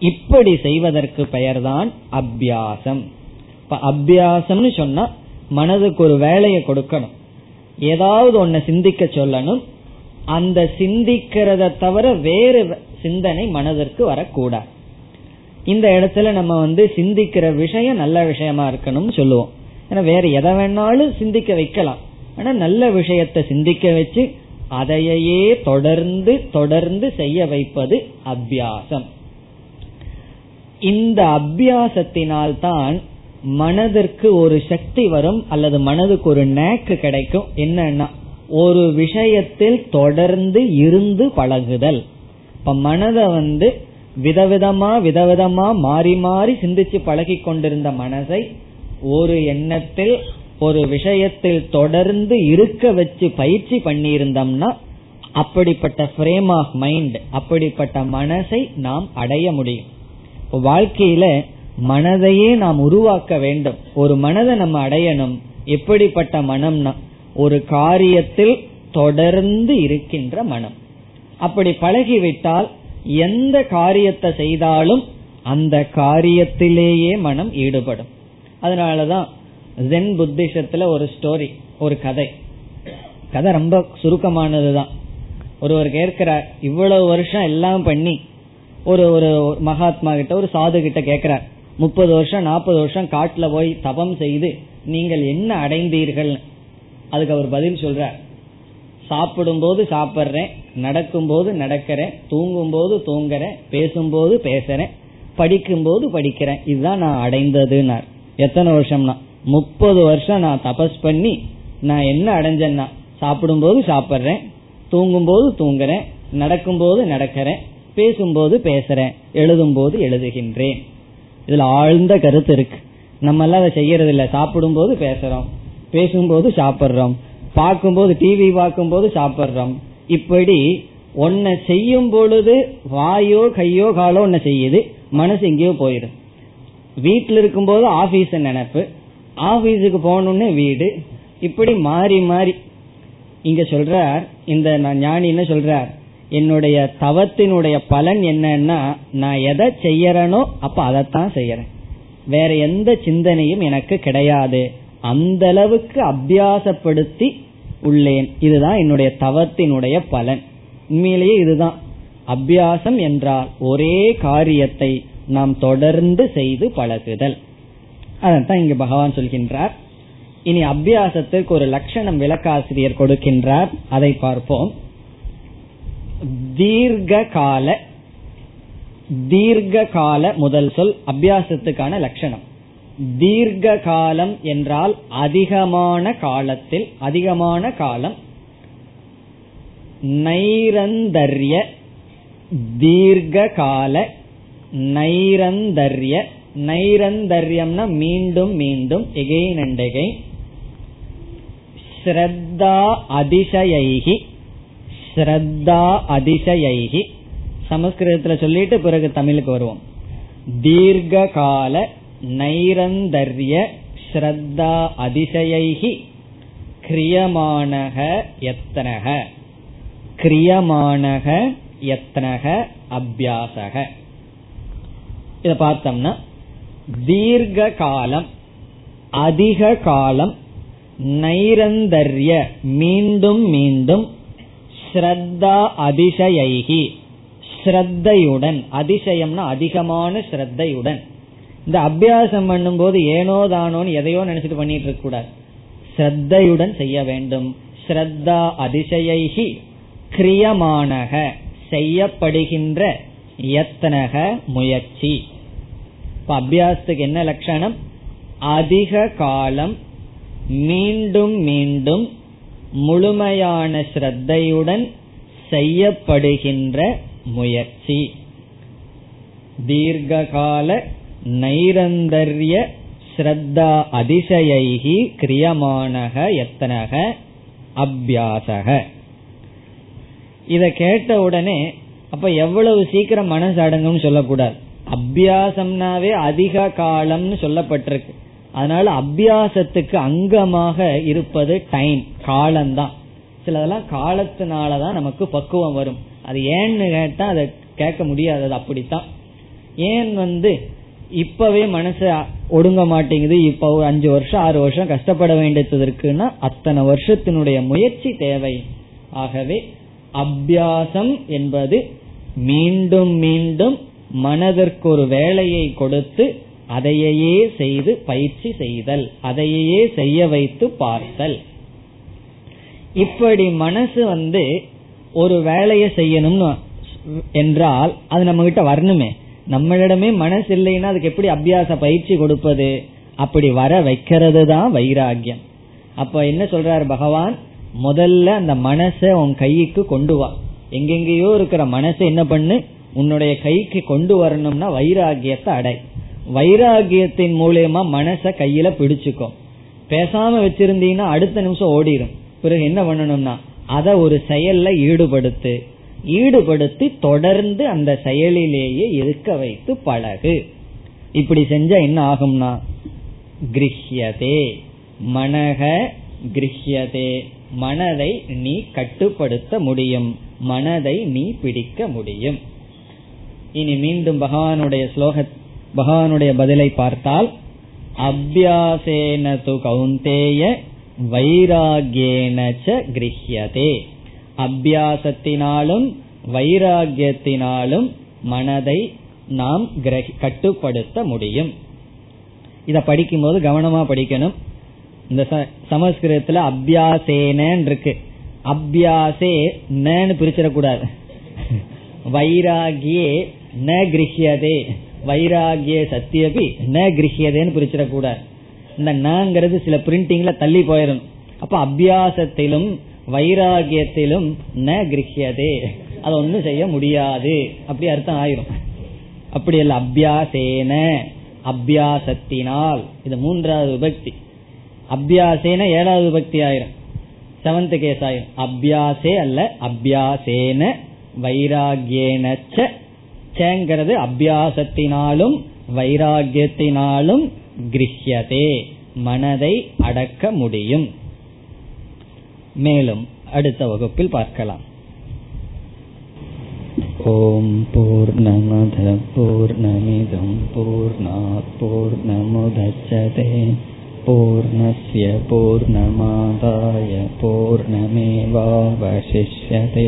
A: இப்படி செய்வதற்கு பெயர்தான் அபியாசம். இப்ப அபியாசம்னு சொன்னா மனதுக்கு ஒரு வேலையை கொடுக்கணும். ஏதாவது ஒன்ன சிந்திக்க சொல்லணும். அந்த சிந்திக்கிறத தவிர வேறு சிந்தனை மனதிற்கு வரக்கூடாது. இந்த இடத்துல நம்ம வந்து சிந்திக்கிற விஷயம் நல்ல விஷயமா இருக்கணும்னு சொல்லுவோம். ஏன்னா வேற எதை வேணாலும் சிந்திக்க வைக்கலாம். ஆனா நல்ல விஷயத்தை சிந்திக்க வச்சு அதையே தொடர்ந்து தொடர்ந்து செய்ய வைப்பது அபியாசம். இந்த அபியாசத்தினால் தான் மனதிற்கு ஒரு சக்தி வரும் அல்லது மனதுக்கு ஒரு நேக்கு கிடைக்கும். என்னன்னா ஒரு விஷயத்தில் தொடர்ந்து இருந்து பழகுதல். இப்ப மனதை வந்து விதவிதமா விதவிதமா மாறி மாறி சிந்திச்சு பழகி கொண்டிருந்த மனதை ஒரு எண்ணத்தில் ஒரு விஷயத்தில் தொடர்ந்து இருக்க வச்சு பயிற்சி பண்ணியிருந்தோம்னா அப்படிப்பட்ட ஃப்ரேம் ஆஃப் மைண்ட் அப்படிப்பட்ட மனசை நாம் அடைய முடியும். வாழ்க்கையில மனதையே நாம் உருவாக்க வேண்டும். ஒரு மனதை நம்ம அடையணும். எப்படிப்பட்ட மனம்னா ஒரு காரியத்தில் தொடர்ந்து இருக்கின்ற மனம். அப்படி பழகிவிட்டால் எந்த காரியத்தை செய்தாலும் அந்த காரியத்திலேயே மனம் ஈடுபடும். அதனாலதான் ஜென் புத்திசத்துல ஒரு ஸ்டோரி ஒரு கதை. கதை ரொம்ப சுருக்கமானதுதான். ஒருவர் கேட்கிறார் இவ்வளவு வருஷம் எல்லாம் பண்ணி ஒரு ஒரு மகாத்மா கிட்ட ஒரு சாது கிட்ட கேக்குறார். முப்பது வருஷம் நாற்பது வருஷம் காட்டுல போய் தபம் செய்து நீங்கள் என்ன அடைந்தீர்கள்? அதுக்கு அவர் பதில் சொல்றார். சாப்பிடும்போது சாப்பிட்றேன் நடக்கும்போது நடக்கிறேன் தூங்கும் போது தூங்குறேன் பேசும்போது பேசுறேன் படிக்கும்போது படிக்கிறேன். இதுதான் நான் அடைந்ததுன்னார். எத்தனை வருஷம்னா? முப்பது வருஷம் நான் தபஸ் பண்ணி நான் என்ன அடைஞ்சேன்னா சாப்பிடும்போது சாப்பிட்றேன் தூங்கும்போது தூங்குறேன் நடக்கும்போது நடக்கிறேன் பேசும்போது பேசுறேன் எழுதும் போது எழுதுகின்றேன். இதுல ஆழ்ந்த கருத்து இருக்கு. நம்ம எல்லாம் அதை செய்யறது இல்ல சாப்பிடும் போது பேசுறோம். பேசும்போது சாப்பிடுறோம். பார்க்கும்போது டிவி பார்க்கும்போது சாப்பிடுறோம். இப்படி ஒன்ன செய்யும் பொழுது வாயோ கையோ காலோ ஒன்ன செய்யுது. மனசு எங்கேயோ போயிடும். வீட்டில் இருக்கும்போது ஆபீஸ் நினைப்பு. ஆபீஸுக்கு போகணும்னு வீடு. இப்படி மாறி மாறி. இங்க சொல்றார் இந்த ஞானி என்ன சொல்றார். என்னுடைய தவத்தினுடைய பலன் என்னன்னா நான் எதை செய்யறனோ அப்ப அதைத்தான் செய்யறேன். வேற எந்த சிந்தனையும் எனக்கு கிடையாது. அந்த அளவுக்கு அபியாசப்படுத்தி உள்ளேன். இதுதான் என்னுடைய தவத்தினுடைய பலன். உண்மையிலேயே இதுதான். அபியாசம் என்றால் ஒரே காரியத்தை நாம் தொடர்ந்து செய்து பழகுதல். அதான் இங்கு பகவான் சொல்கின்றார். இனி அபியாசத்திற்கு ஒரு லட்சணம் விளக்காசிரியர் கொடுக்கின்றார். அதை பார்ப்போம். தீர்க்க கால தீர்க்க கால முதல் சொல் அபியாசத்துக்கான லட்சணம். தீர்க்க காலம் என்றால் அதிகமான காலத்தில் அதிகமான காலம் நைரந்தர்ய தீர்க்க கால நைரந்தர்ய நைரந்தர்யம்னா மீண்டும் மீண்டும் எகெயின் அண்ட் எகெயின் ஸ்ரத்தா அதிசயைகி ஸ்ரத்தா அதிசயைகி சமஸ்கிருதத்துல சொல்லிட்டு பிறகு தமிழுக்கு வருவோம். தீர்க்க கால நைரந்தர்ய ஸ்ரத்தா அதிசயைகி கிரியமானக எத்தனக கிரியமானக எத்தனக அபியாசக. இத பார்த்தோம்னா தீர்க்க காலம் அதிக காலம் நைரந்தர்ய மீண்டும் மீண்டும் ஸ்ரத்தா அதிசயைகி ஸ்ரத்தையுடன். அதிசயம்னா அதிகமான ஸ்ரத்தையுடன். இந்த அபியாசம் பண்ணும்போது ஏனோ தானோன்னு எதையோ நினைச்சிட்டு பண்ணிட்டு இருக்க கூடாது. ஸ்ரத்தையுடன் செய்ய வேண்டும். ஸ்ரத்தா அதிசயைகி கிரியமானக. செய்யப்படுகின்ற எத்தனக முயற்சி. இப்ப அபியாசத்துக்கு என்ன லட்சணம்? அதிக காலம் மீண்டும் மீண்டும் முழுமையான ஸ்ரத்தையுடன் செய்யப்படுகின்ற முயற்சி. தீர்கால நைரந்தர்ய ஸ்ரத்தா அதிசயைகி கிரியமானக எத்தனக அபியாசக. இத கேட்ட உடனே அப்ப எவ்வளவு சீக்கிரம் மனசு அடங்கும்னு சொல்லக்கூடாது. அபியாசம்னாவே அதிக காலம்னு சொல்லப்பட்டிருக்கு. அதனால அபியாசத்துக்கு அங்கமாக இருப்பது டைம் காலம்தான். சிலதெல்லாம் காலத்தினாலதான் நமக்கு பக்குவம் வரும். அது ஏன்னு கேட்டா அதை கேட்க முடியாது அது அப்படித்தான். ஏன் வந்து இப்பவே மனசு ஒடுங்க மாட்டேங்குது இப்ப ஒரு அஞ்சு வருஷம் ஆறு வருஷம் கஷ்டப்பட வேண்டியது இருக்குன்னா அத்தனை வருஷத்தினுடைய முயற்சி தேவை. ஆகவே அபியாசம் என்பது மீண்டும் மீண்டும் மனதிற்கு ஒரு வேலையை கொடுத்து அதையே செய்து பயிற்சி செய்தல் அதையே செய்ய வைத்து பார்த்தல். இப்படி மனசு வந்து ஒரு வேலையை செய்யணும்னு என்றால் அது நம்ம கிட்ட வரணுமே. நம்மளிடமே மனசு இல்லைன்னா அதுக்கு எப்படி அபியாச பயிற்சி கொடுப்பது? அப்படி வர வைக்கிறது தான் வைராகியம் அப்ப என்ன சொல்றாரு பகவான்? முதல்ல அந்த மனசை உன் கைக்கு கொண்டு வா. எங்கெங்கேயோ இருக்கிற மனசை என்ன பண்ணு? உன்னுடைய கைக்கு கொண்டு வரணும்னா வைராகியத்தை அடை. வைராகியத்தின் மூலயமா மனச கையில பிடிச்சுக்கும் பேசாம வச்சிருந்தீங்கன்னா அடுத்த நிமிஷம் ஓடிடும் பிறகு என்ன பண்ணணும்னா அதை ஒரு செயல்ல ஈடுபடுத்து ஈடுபடுத்தி தொடர்ந்து அந்த செயலிலேயே இருக்க வைத்து பழகு. இப்படி செஞ்சா என்ன ஆகும்னா கிரஹியதே மனக கிரஹியதே மனதை நீ கட்டுப்படுத்த முடியும் மனதை நீ பிடிக்க முடியும். இனி மீண்டும் பகவானுடைய ஸ்லோக பகவானுடைய பதிலை பார்த்தால் அபியாசேன து கௌந்தேய வைராகியேன கிரஹியதே. அபியாசத்தினாலும் வைராகியத்தினாலும் மனதை நாம் கட்டுப்படுத்த முடியும். இத படிக்கும்போது கவனமா படிக்கணும். இந்த சமஸ்கிருதத்துல அபியாசேன இருக்கு. அபியாசே நன்னு பிரிச்சிடக்கூடாது. வைராகியே ந கிரகியதே வைராகிய சத்தியபி ந கிரகியதேன்னு பிரிச்சிடக்கூடாது இந்த நங்கிறது சில பிரிண்டிங்ல தள்ளி போயிடும் அப்ப அபியாசத்திலும் வைராகியத்திலும் ந கிரகியதே அதை ஒன்றும் செய்ய முடியாது. அப்படி அர்த்தம் ஆயிரும். அப்படி இல்லை அபியாசேன அபியாசத்தினால். இது மூன்றாவது விபக்தி. அபியாசேன ஏழாவது விபக்தி ஆயிரும். செவன்த் கேஸ் ஆயிரும். அபியாசே அல்ல அபியாசேன வைராகியேனச்ச சேங்கிறது அபியாசத்தினாலும் வைராகியத்தினாலும் கிரஹியதே மனதை அடக்க முடியும் மேலும் அடுத்த வகுப்பில் பார்க்கலாம் ॐ पूर्णमधपूर्णमिदं पूर्णात् पूर्णमुदच्छते पूर्णस्य पूर्णमादाय पूर्णमेवावशिष्यते